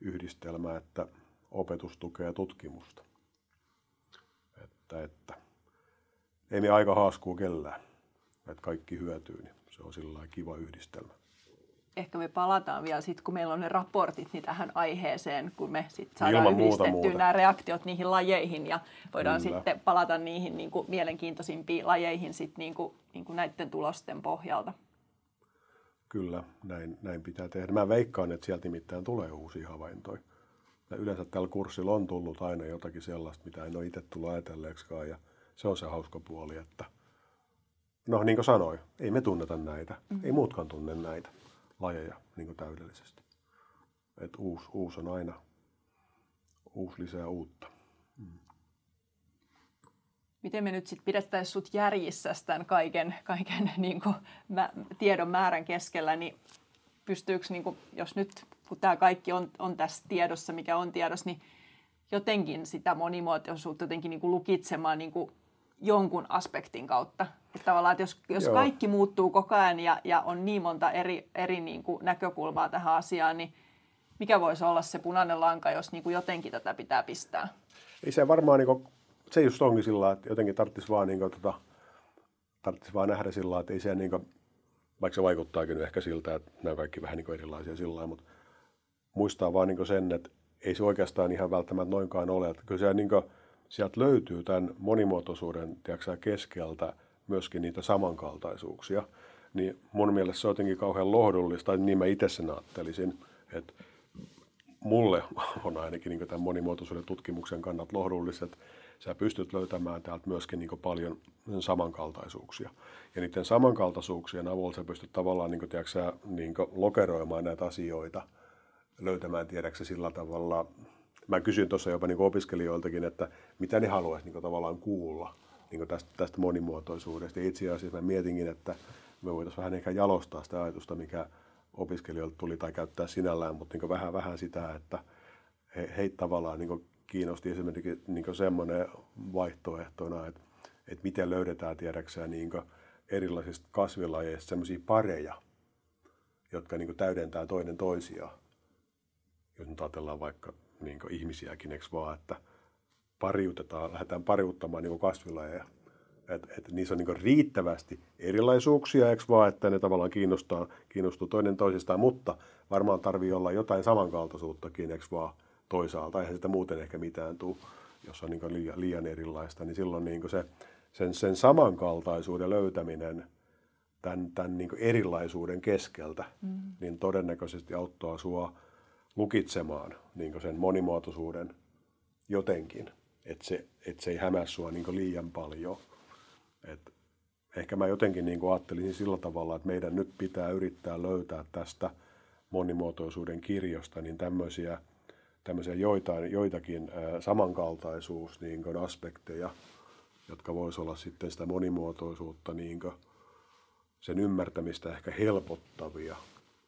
B: yhdistelmä, että opetus tukee tutkimusta. Että, että ei me aika haaskuu kellään, että kaikki hyötyy, niin se on sillä kiva yhdistelmä.
A: Ehkä me palataan vielä sitten, kun meillä on ne raportit niin tähän aiheeseen, kun me sitten saadaan Ilman yhdistettyä nämä reaktiot niihin lajeihin ja voidaan Kyllä. sitten palata niihin niin kuin mielenkiintoisimpiin lajeihin sitten niin kuin, niin kuin näiden tulosten pohjalta.
B: Kyllä, näin, näin pitää tehdä. Mä veikkaan, että sieltä nimittäin tulee uusia havaintoja. Ja yleensä tällä kurssilla on tullut aina jotakin sellaista, mitä en ole itse tullut ajatelleeksikaan. Ja se on se hauska puoli, että no niin kuin sanoin, ei me tunneta näitä. Mm-hmm. Ei muutkaan tunne näitä lajeja niin kuin täydellisesti. Et uusi, uusi on aina, uusi lisää uutta. Mm
A: miten me nyt sitten pidettäisiin sut järjissä tämän kaiken, kaiken niin kuin mä, tiedon määrän keskellä, niin pystyykö, niin kuin, jos nyt kun tämä kaikki on, on tässä tiedossa, mikä on tiedossa, niin jotenkin sitä monimuotoisuutta jotenkin niin kuin lukitsemaan niin kuin jonkun aspektin kautta. Että tavallaan, että jos, jos kaikki muuttuu koko ajan ja, ja on niin monta eri, eri niin kuin näkökulmaa tähän asiaan, niin mikä voisi olla se punainen lanka, jos niin kuin jotenkin tätä pitää pistää?
B: Ei se varmaan niin kuin se just onkin sillä että jotenkin tarvitsisi vaan, niin kuin, tota, tarvitsisi vaan nähdä sillä että ei se niin kuin, vaikka se vaikuttaakin ehkä siltä, että nämä on kaikki vähän niin kuin erilaisia sillä mutta muistaa vaan niin sen, että ei se oikeastaan ihan välttämättä noinkaan ole. Että kyllä se, niin kuin, sieltä löytyy tämän monimuotoisuuden tiedätkö, keskeltä myöskin niitä samankaltaisuuksia. Niin mun mielestä se on jotenkin kauhean lohdullista, tai niin mä itse sen ajattelisin, että mulle on ainakin niin tämän monimuotoisuuden tutkimuksen kannat lohdullista, että sä pystyt löytämään täältä myöskin niin paljon samankaltaisuuksia. Ja niiden samankaltaisuuksien avulla sä pystyt tavallaan niin kuin, tiedätkö, niin kuin lokeroimaan näitä asioita, löytämään tiedäksä sillä tavalla. Mä kysyn tuossa jopa niin opiskelijoiltakin, että mitä ne haluaisi niin tavallaan kuulla niin tästä, tästä monimuotoisuudesta. Ja itse asiassa mä mietinkin, että me voitaisiin vähän ehkä jalostaa sitä ajatusta, mikä opiskelijoilta tuli tai käyttää sinällään, mutta niin vähän, vähän sitä, että he, heitä tavallaan niin kiinnosti esimerkiksi niin semmoinen vaihtoehtona, että, että miten löydetään tiedäksään niin erilaisista kasvilajeista semmoisia pareja, jotka niin täydentää toinen toisiaan. Jos nyt ajatellaan vaikka niin ihmisiäkin, eikö vaan, että pariutetaan, lähdetään pariuttamaan niin kasvilajeja. Että et niissä on niin riittävästi erilaisuuksia, eikö vaan, että ne tavallaan kiinnostaa, kiinnostuu toinen toisistaan, mutta varmaan tarvii olla jotain samankaltaisuuttakin, eikö vaan toisaalta. Eihän sitä muuten ehkä mitään tule, jos on niin liian, liian erilaista. Niin silloin niin se, sen, sen samankaltaisuuden löytäminen tämän, tämän niin erilaisuuden keskeltä, mm. niin todennäköisesti auttaa sua lukitsemaan niin sen monimuotoisuuden jotenkin, että se, et se ei hämää sua niin liian paljon. Et ehkä mä jotenkin niin ajattelin sillä tavalla, että meidän nyt pitää yrittää löytää tästä monimuotoisuuden kirjosta niin tämmöisiä, tämmöisiä joitain, joitakin samankaltaisuus niin aspekteja, jotka voisi olla sitten sitä monimuotoisuutta niin sen ymmärtämistä ehkä helpottavia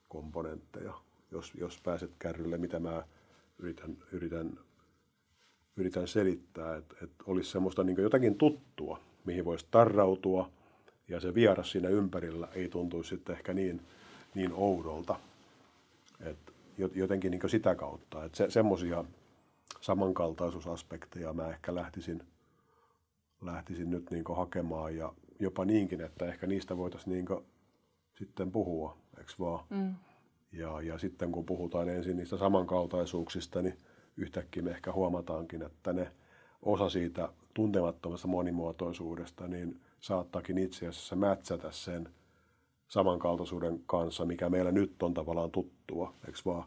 B: komponentteja, jos, jos pääset kärrylle, mitä mä yritän, yritän, yritän selittää, että, että olisi semmoista niin jotakin tuttua, mihin voisi tarrautua, ja se vieras siinä ympärillä ei tuntuisi sitten ehkä niin, niin oudolta. Et jotenkin niin sitä kautta. Että se, semmoisia samankaltaisuusaspekteja mä ehkä lähtisin, lähtisin nyt niin hakemaan ja jopa niinkin, että ehkä niistä voitaisiin niin sitten puhua, eikö vaan? Mm. Ja, ja sitten kun puhutaan ensin niistä samankaltaisuuksista, niin yhtäkkiä me ehkä huomataankin, että ne osa siitä tuntemattomasta monimuotoisuudesta, niin saattaakin itse asiassa mätsätä sen samankaltaisuuden kanssa, mikä meillä nyt on tavallaan tuttua, eikö vaan?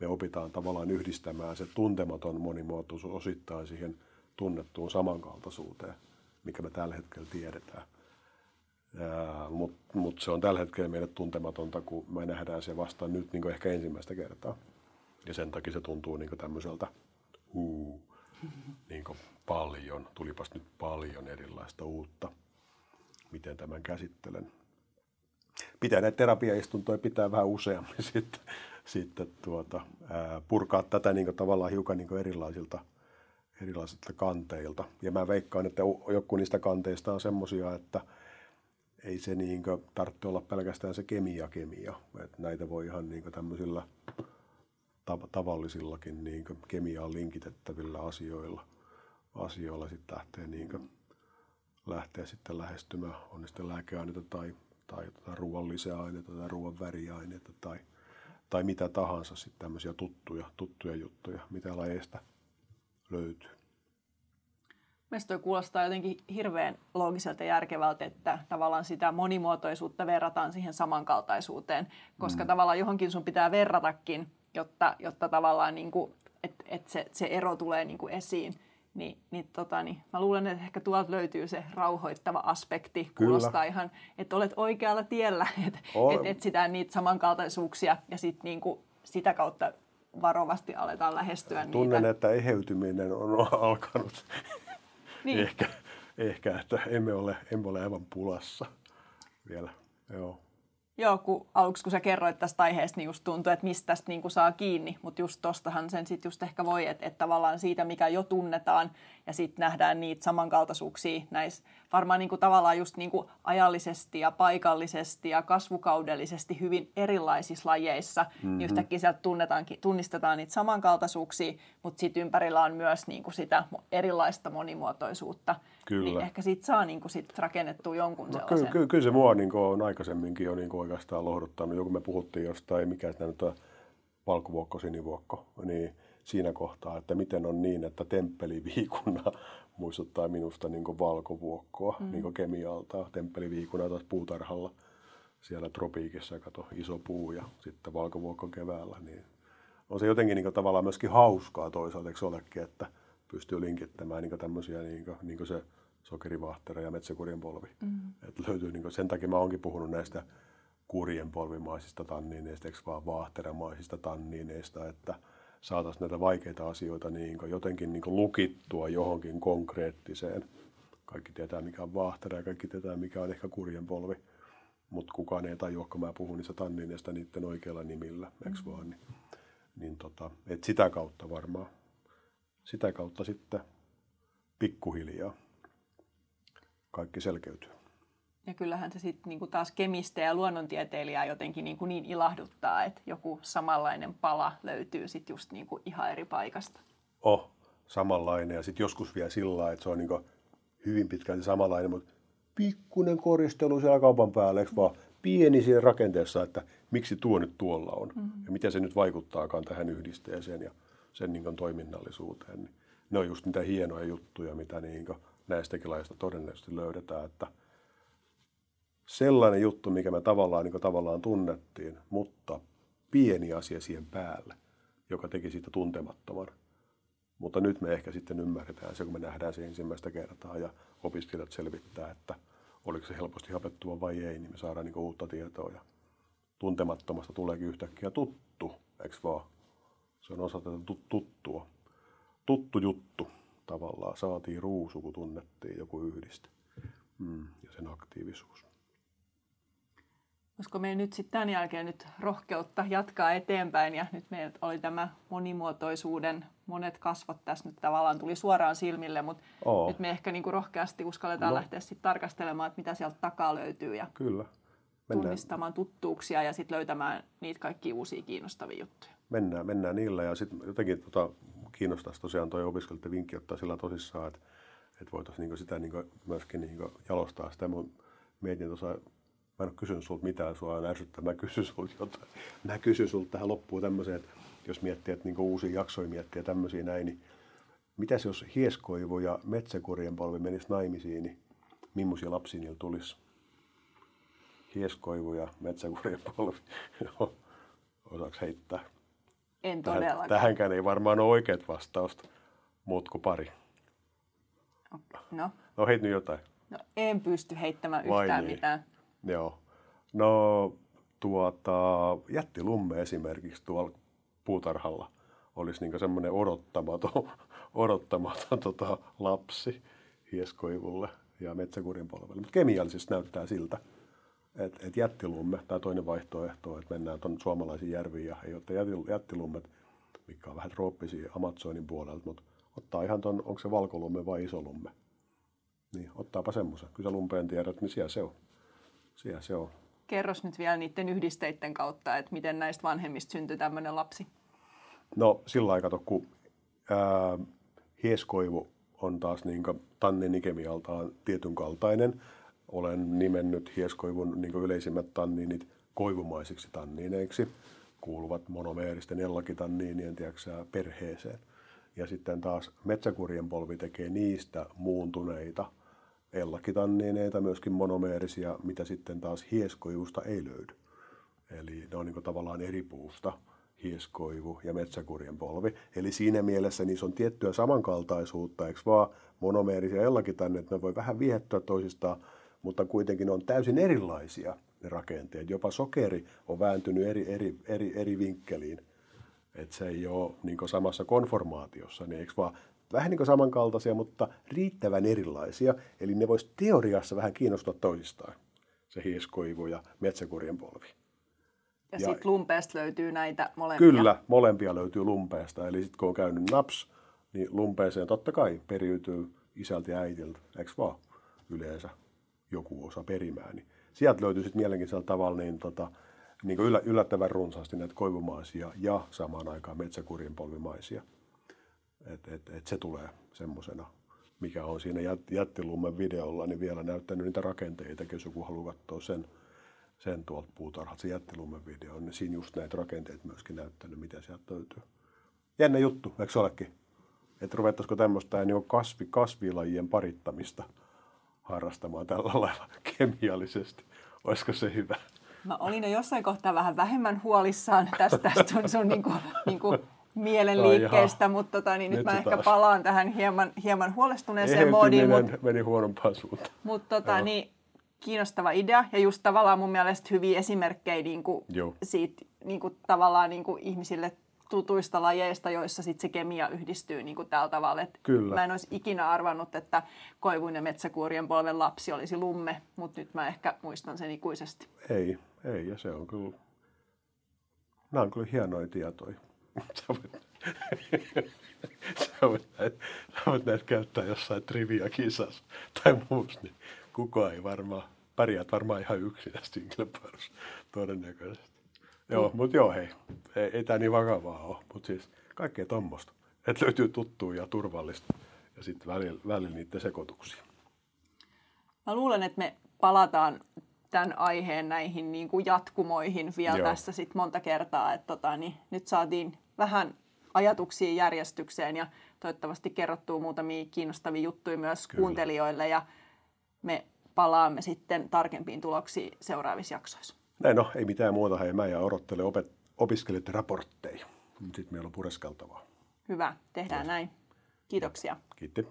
B: Me opitaan tavallaan yhdistämään se tuntematon monimuotoisuus osittain siihen tunnettuun samankaltaisuuteen, mikä me tällä hetkellä tiedetään. Mutta mut se on tällä hetkellä meille tuntematonta, kun me nähdään se vasta nyt niin ehkä ensimmäistä kertaa. Ja sen takia se tuntuu niin tämmöiseltä huu, niin paljon, tulipas nyt paljon erilaista uutta, miten tämän käsittelen. Pitää näitä terapiaistuntoja pitää vähän useammin sitten, sitten tuota, ää, purkaa tätä niin tavallaan hiukan niin erilaisilta, erilaisilta kanteilta. Ja mä veikkaan, että joku niistä kanteista on semmoisia, että ei se niin tarvitse olla pelkästään se kemia kemia. että näitä voi ihan niin tämmöisillä tav- tavallisillakin niin kemiaan linkitettävillä asioilla asioilla sitten lähtee, niin kuin, lähtee sitten lähestymään, on sitten lääkeaineita tai, tai tota ruoan lisäaineita tai ruoan väriaineita tai, tai mitä tahansa sitten tämmöisiä tuttuja, tuttuja juttuja, mitä lajeista löytyy.
A: Mielestäni kuulostaa jotenkin hirveän loogiselta ja järkevältä, että tavallaan sitä monimuotoisuutta verrataan siihen samankaltaisuuteen, koska mm. tavallaan johonkin sun pitää verratakin, jotta, jotta tavallaan niin kuin, et, et se, se ero tulee niin kuin esiin. Niin, niin, tota, niin mä luulen, että ehkä tuolta löytyy se rauhoittava aspekti. Kyllä. Kuulostaa ihan, että olet oikealla tiellä, että et etsitään niitä samankaltaisuuksia ja sit niinku sitä kautta varovasti aletaan lähestyä
B: Tunnen, niitä. että eheytyminen on alkanut. niin. ehkä, ehkä, että emme ole, emme ole aivan pulassa vielä. Joo.
A: Joo, kun aluksi kun sä kerroit tästä aiheesta, niin just tuntui, että mistä tästä niin saa kiinni, mutta just tostahan sen sitten just ehkä voi, että, että tavallaan siitä, mikä jo tunnetaan, ja sitten nähdään niitä samankaltaisuuksia näissä varmaan niin kuin tavallaan just niin kuin ajallisesti ja paikallisesti ja kasvukaudellisesti hyvin erilaisissa lajeissa, mm-hmm. niin yhtäkkiä sieltä tunnetaankin, tunnistetaan niitä samankaltaisuuksia, mutta sitten ympärillä on myös niin kuin sitä erilaista monimuotoisuutta. Kyllä. Niin ehkä siitä saa niin kuin sit rakennettua jonkun no, sellaisen.
B: Kyllä, kyllä, kyllä se mua niin kuin on aikaisemminkin jo niin kuin oikeastaan lohduttanut. Joku me puhuttiin jostain, mikä sitä nyt on, valkovuokko, sinivuokko, niin siinä kohtaa, että miten on niin, että temppeliviikuna muistuttaa minusta niin valkovuokkoa mm. niin kemialta. Temppeliviikuna taas puutarhalla siellä tropiikissa, kato iso puu ja sitten valkovuokko keväällä, niin on se jotenkin niin tavallaan myöskin hauskaa toisaalta, eikö olekin, että pystyy linkittämään niin tämmöisiä niin kuin, niin kuin se sokerivahtera ja metsäkurjen polvi. Mm. Et löytyy, niin kuin, sen takia mä oonkin puhunut näistä kurjen polvimaisista tanniineista, eikö vaan vaahteramaisista tanniineista, että saataisiin näitä vaikeita asioita niin kuin jotenkin niin kuin lukittua johonkin konkreettiseen. Kaikki tietää, mikä on vaahtera ja kaikki tietää, mikä on ehkä kurjen polvi. Mutta kukaan ei tajua, kun mä puhun niistä tannineista niiden oikeilla nimillä, eikö mm. vaan? Niin, niin tota, et sitä kautta varmaan. Sitä kautta sitten pikkuhiljaa kaikki selkeytyy.
A: Ja kyllähän se sitten niinku taas kemistä ja luonnontieteilijää jotenkin niinku niin ilahduttaa, että joku samanlainen pala löytyy sitten just niinku ihan eri paikasta.
B: Oh, samanlainen. Ja sitten joskus vielä sillä että se on niinku hyvin pitkälti samanlainen, mutta pikkunen koristelu siellä kaupan päällä, eikö vaan pieni siinä rakenteessa, että miksi tuo nyt tuolla on mm-hmm. ja miten se nyt vaikuttaakaan tähän yhdisteeseen ja sen niin toiminnallisuuteen. Niin ne on just niitä hienoja juttuja, mitä niin näistäkin laista todennäköisesti löydetään, että sellainen juttu, mikä me tavallaan, niin tavallaan tunnettiin, mutta pieni asia siihen päälle, joka teki siitä tuntemattoman. Mutta nyt me ehkä sitten ymmärretään se, kun me nähdään se ensimmäistä kertaa ja opiskelijat selvittää, että oliko se helposti hapettua vai ei, niin me saadaan niin uutta tietoa. Ja tuntemattomasta tuleekin yhtäkkiä tuttu, eikö vaan? Se on osa tätä tuttua. Tuttu juttu tavallaan. Saatiin ruusu, kun tunnettiin joku yhdiste mm, ja sen aktiivisuus.
A: Olisiko meillä nyt sitten tämän jälkeen nyt rohkeutta jatkaa eteenpäin ja nyt meillä oli tämä monimuotoisuuden monet kasvot tässä nyt tavallaan tuli suoraan silmille, mutta Oo. nyt me ehkä niinku rohkeasti uskalletaan no. lähteä sitten tarkastelemaan, että mitä sieltä takaa löytyy ja
B: Kyllä.
A: Mennään. tunnistamaan tuttuuksia ja sitten löytämään niitä kaikki uusia kiinnostavia juttuja.
B: Mennään, mennään niillä ja sitten jotenkin tota, kiinnostaisi tosiaan tuo opiskelijoiden vinkki ottaa sillä tosissaan, että, että voitaisiin niinku sitä niinku myöskin niinku jalostaa sitä. Mä mietin tuossa, mä en ole kysynyt sulta mitään, sua on ärsyttää, mä kysyn sulta jotain. Mä kysyn sulta tähän loppuun tämmöiseen, että jos miettii, että niinku uusia jaksoja miettii ja tämmöisiä näin, niin mitäs jos hieskoivu ja metsäkurjen polvi menis naimisiin, niin millaisia lapsia niillä tulisi? Hieskoivu ja metsäkurjen polvi. Osaako heittää?
A: En todellakaan. Tähän,
B: tähänkään ei varmaan ole oikeat vastausta, muut kuin pari.
A: No.
B: No heit nyt jotain.
A: No en pysty heittämään Vai yhtään niin. mitään.
B: Joo. No tuota, jättilumme esimerkiksi tuolla puutarhalla olisi niin semmoinen odottamaton, odottamaton tota, lapsi hieskoivulle ja metsäkurin polvelle. Mutta kemiallisesti näyttää siltä, että et jättilumme, tai toinen vaihtoehto, että mennään tuon suomalaisiin järviin ja ei ole jättilummet, mikä on vähän trooppisia Amazonin puolelta, mutta ottaa ihan tuon, onko se valkolumme vai isolumme. Niin, ottaapa semmoisen. Kyllä sä lumpeen tiedät, niin siellä se on. Siellä se on.
A: Kerros nyt vielä niiden yhdisteiden kautta, että miten näistä vanhemmista syntyy tämmöinen lapsi.
B: No sillä aikaa, kun ää, hieskoivu on taas niin tanninikemialtaan tietyn kaltainen, olen nimennyt hieskoivun niin yleisimmät tanniinit koivumaisiksi tanniineiksi, kuuluvat monomeeristen ellakitanniinien tiedätkö, perheeseen. Ja sitten taas metsäkurjen polvi tekee niistä muuntuneita ellakitanniineita, myöskin monomeerisia, mitä sitten taas hieskoivusta ei löydy. Eli ne on niin tavallaan eri puusta, hieskoivu ja metsäkurjen polvi. Eli siinä mielessä niissä on tiettyä samankaltaisuutta, eikö vaan monomeerisia ellakitanneet, ne voi vähän vihettyä toisistaan, mutta kuitenkin on täysin erilaisia ne rakenteet. Jopa sokeri on vääntynyt eri, eri, eri, eri vinkkeliin. Että se ei ole niin samassa konformaatiossa, niin eikö vaan vähän niin samankaltaisia, mutta riittävän erilaisia. Eli ne voisi teoriassa vähän kiinnostua toisistaan, se hieskoivu ja metsäkurjen polvi.
A: Ja, ja sitten lumpeesta löytyy näitä molempia.
B: Kyllä, molempia löytyy lumpeesta. Eli sitten kun on käynyt naps, niin lumpeeseen totta kai periytyy isältä ja äitiltä, eikö vaan yleensä joku osa perimään. Niin sieltä löytyy sitten mielenkiintoisella tavalla niin, tota, niin kuin yllättävän runsaasti näitä koivumaisia ja samaan aikaan metsäkurinpolvimaisia. Et, et, et se tulee semmoisena, mikä on siinä jät, jättilummen videolla, niin vielä näyttänyt niitä rakenteita, jos joku haluaa katsoa sen, sen tuolta puutarhat, se jättilummen video, niin siinä just näitä rakenteita myöskin näyttänyt, mitä sieltä löytyy. Jännä juttu, eikö se olekin? Että ruvettaisiko tämmöistä niin kasvi, kasvilajien parittamista harrastamaan tällä lailla kemiallisesti. Olisiko se hyvä?
A: Mä olin jo jossain kohtaa vähän vähemmän huolissaan tästä sun, sun niin kuin, niin kuin mielenliikkeestä, mutta tota, niin nyt, nyt mä ehkä taas. palaan tähän hieman, hieman huolestuneeseen moodiin.
B: Mutta meni huonompaan suuntaan.
A: Mutta tota, niin, kiinnostava idea ja just tavallaan mun mielestä hyviä esimerkkejä niin kuin siitä niin kuin, tavallaan niin kuin ihmisille tutuista lajeista, joissa sit se kemia yhdistyy niin kuin tällä tavalla. Et
B: Kyllä.
A: Mä en olisi ikinä arvannut, että koivun ja metsäkuurien polven lapsi olisi lumme, mutta nyt mä ehkä muistan sen ikuisesti.
B: Ei, ei ja se on kyllä, nämä on kyllä hienoja tietoja. Sä voit, sä voit, näitä, sä voit näitä käyttää jossain trivia-kisassa tai muussa, niin kukaan ei varmaan, pärjäät varmaan ihan yksin kilpailussa todennäköisesti. Joo, mm. mutta joo hei, ei, ei tämä niin vakavaa ole, mutta siis kaikkea tuommoista. Että löytyy tuttua ja turvallista ja sitten välillä, välillä niiden sekoituksia.
A: Mä luulen, että me palataan tämän aiheen näihin niin kuin jatkumoihin vielä Joo. tässä sit monta kertaa. Että tota, niin nyt saatiin vähän ajatuksia järjestykseen ja toivottavasti kerrottuu muutamia kiinnostavia juttuja myös Kyllä. kuuntelijoille ja me palaamme sitten tarkempiin tuloksiin seuraavissa jaksoissa.
B: Näin no, ei mitään muuta. Hei, mä ja odottele opet- opiskelijoiden raportteja. Sitten meillä on pureskeltavaa.
A: Hyvä, tehdään Kiitos. näin. Kiitoksia.
B: Kiitti.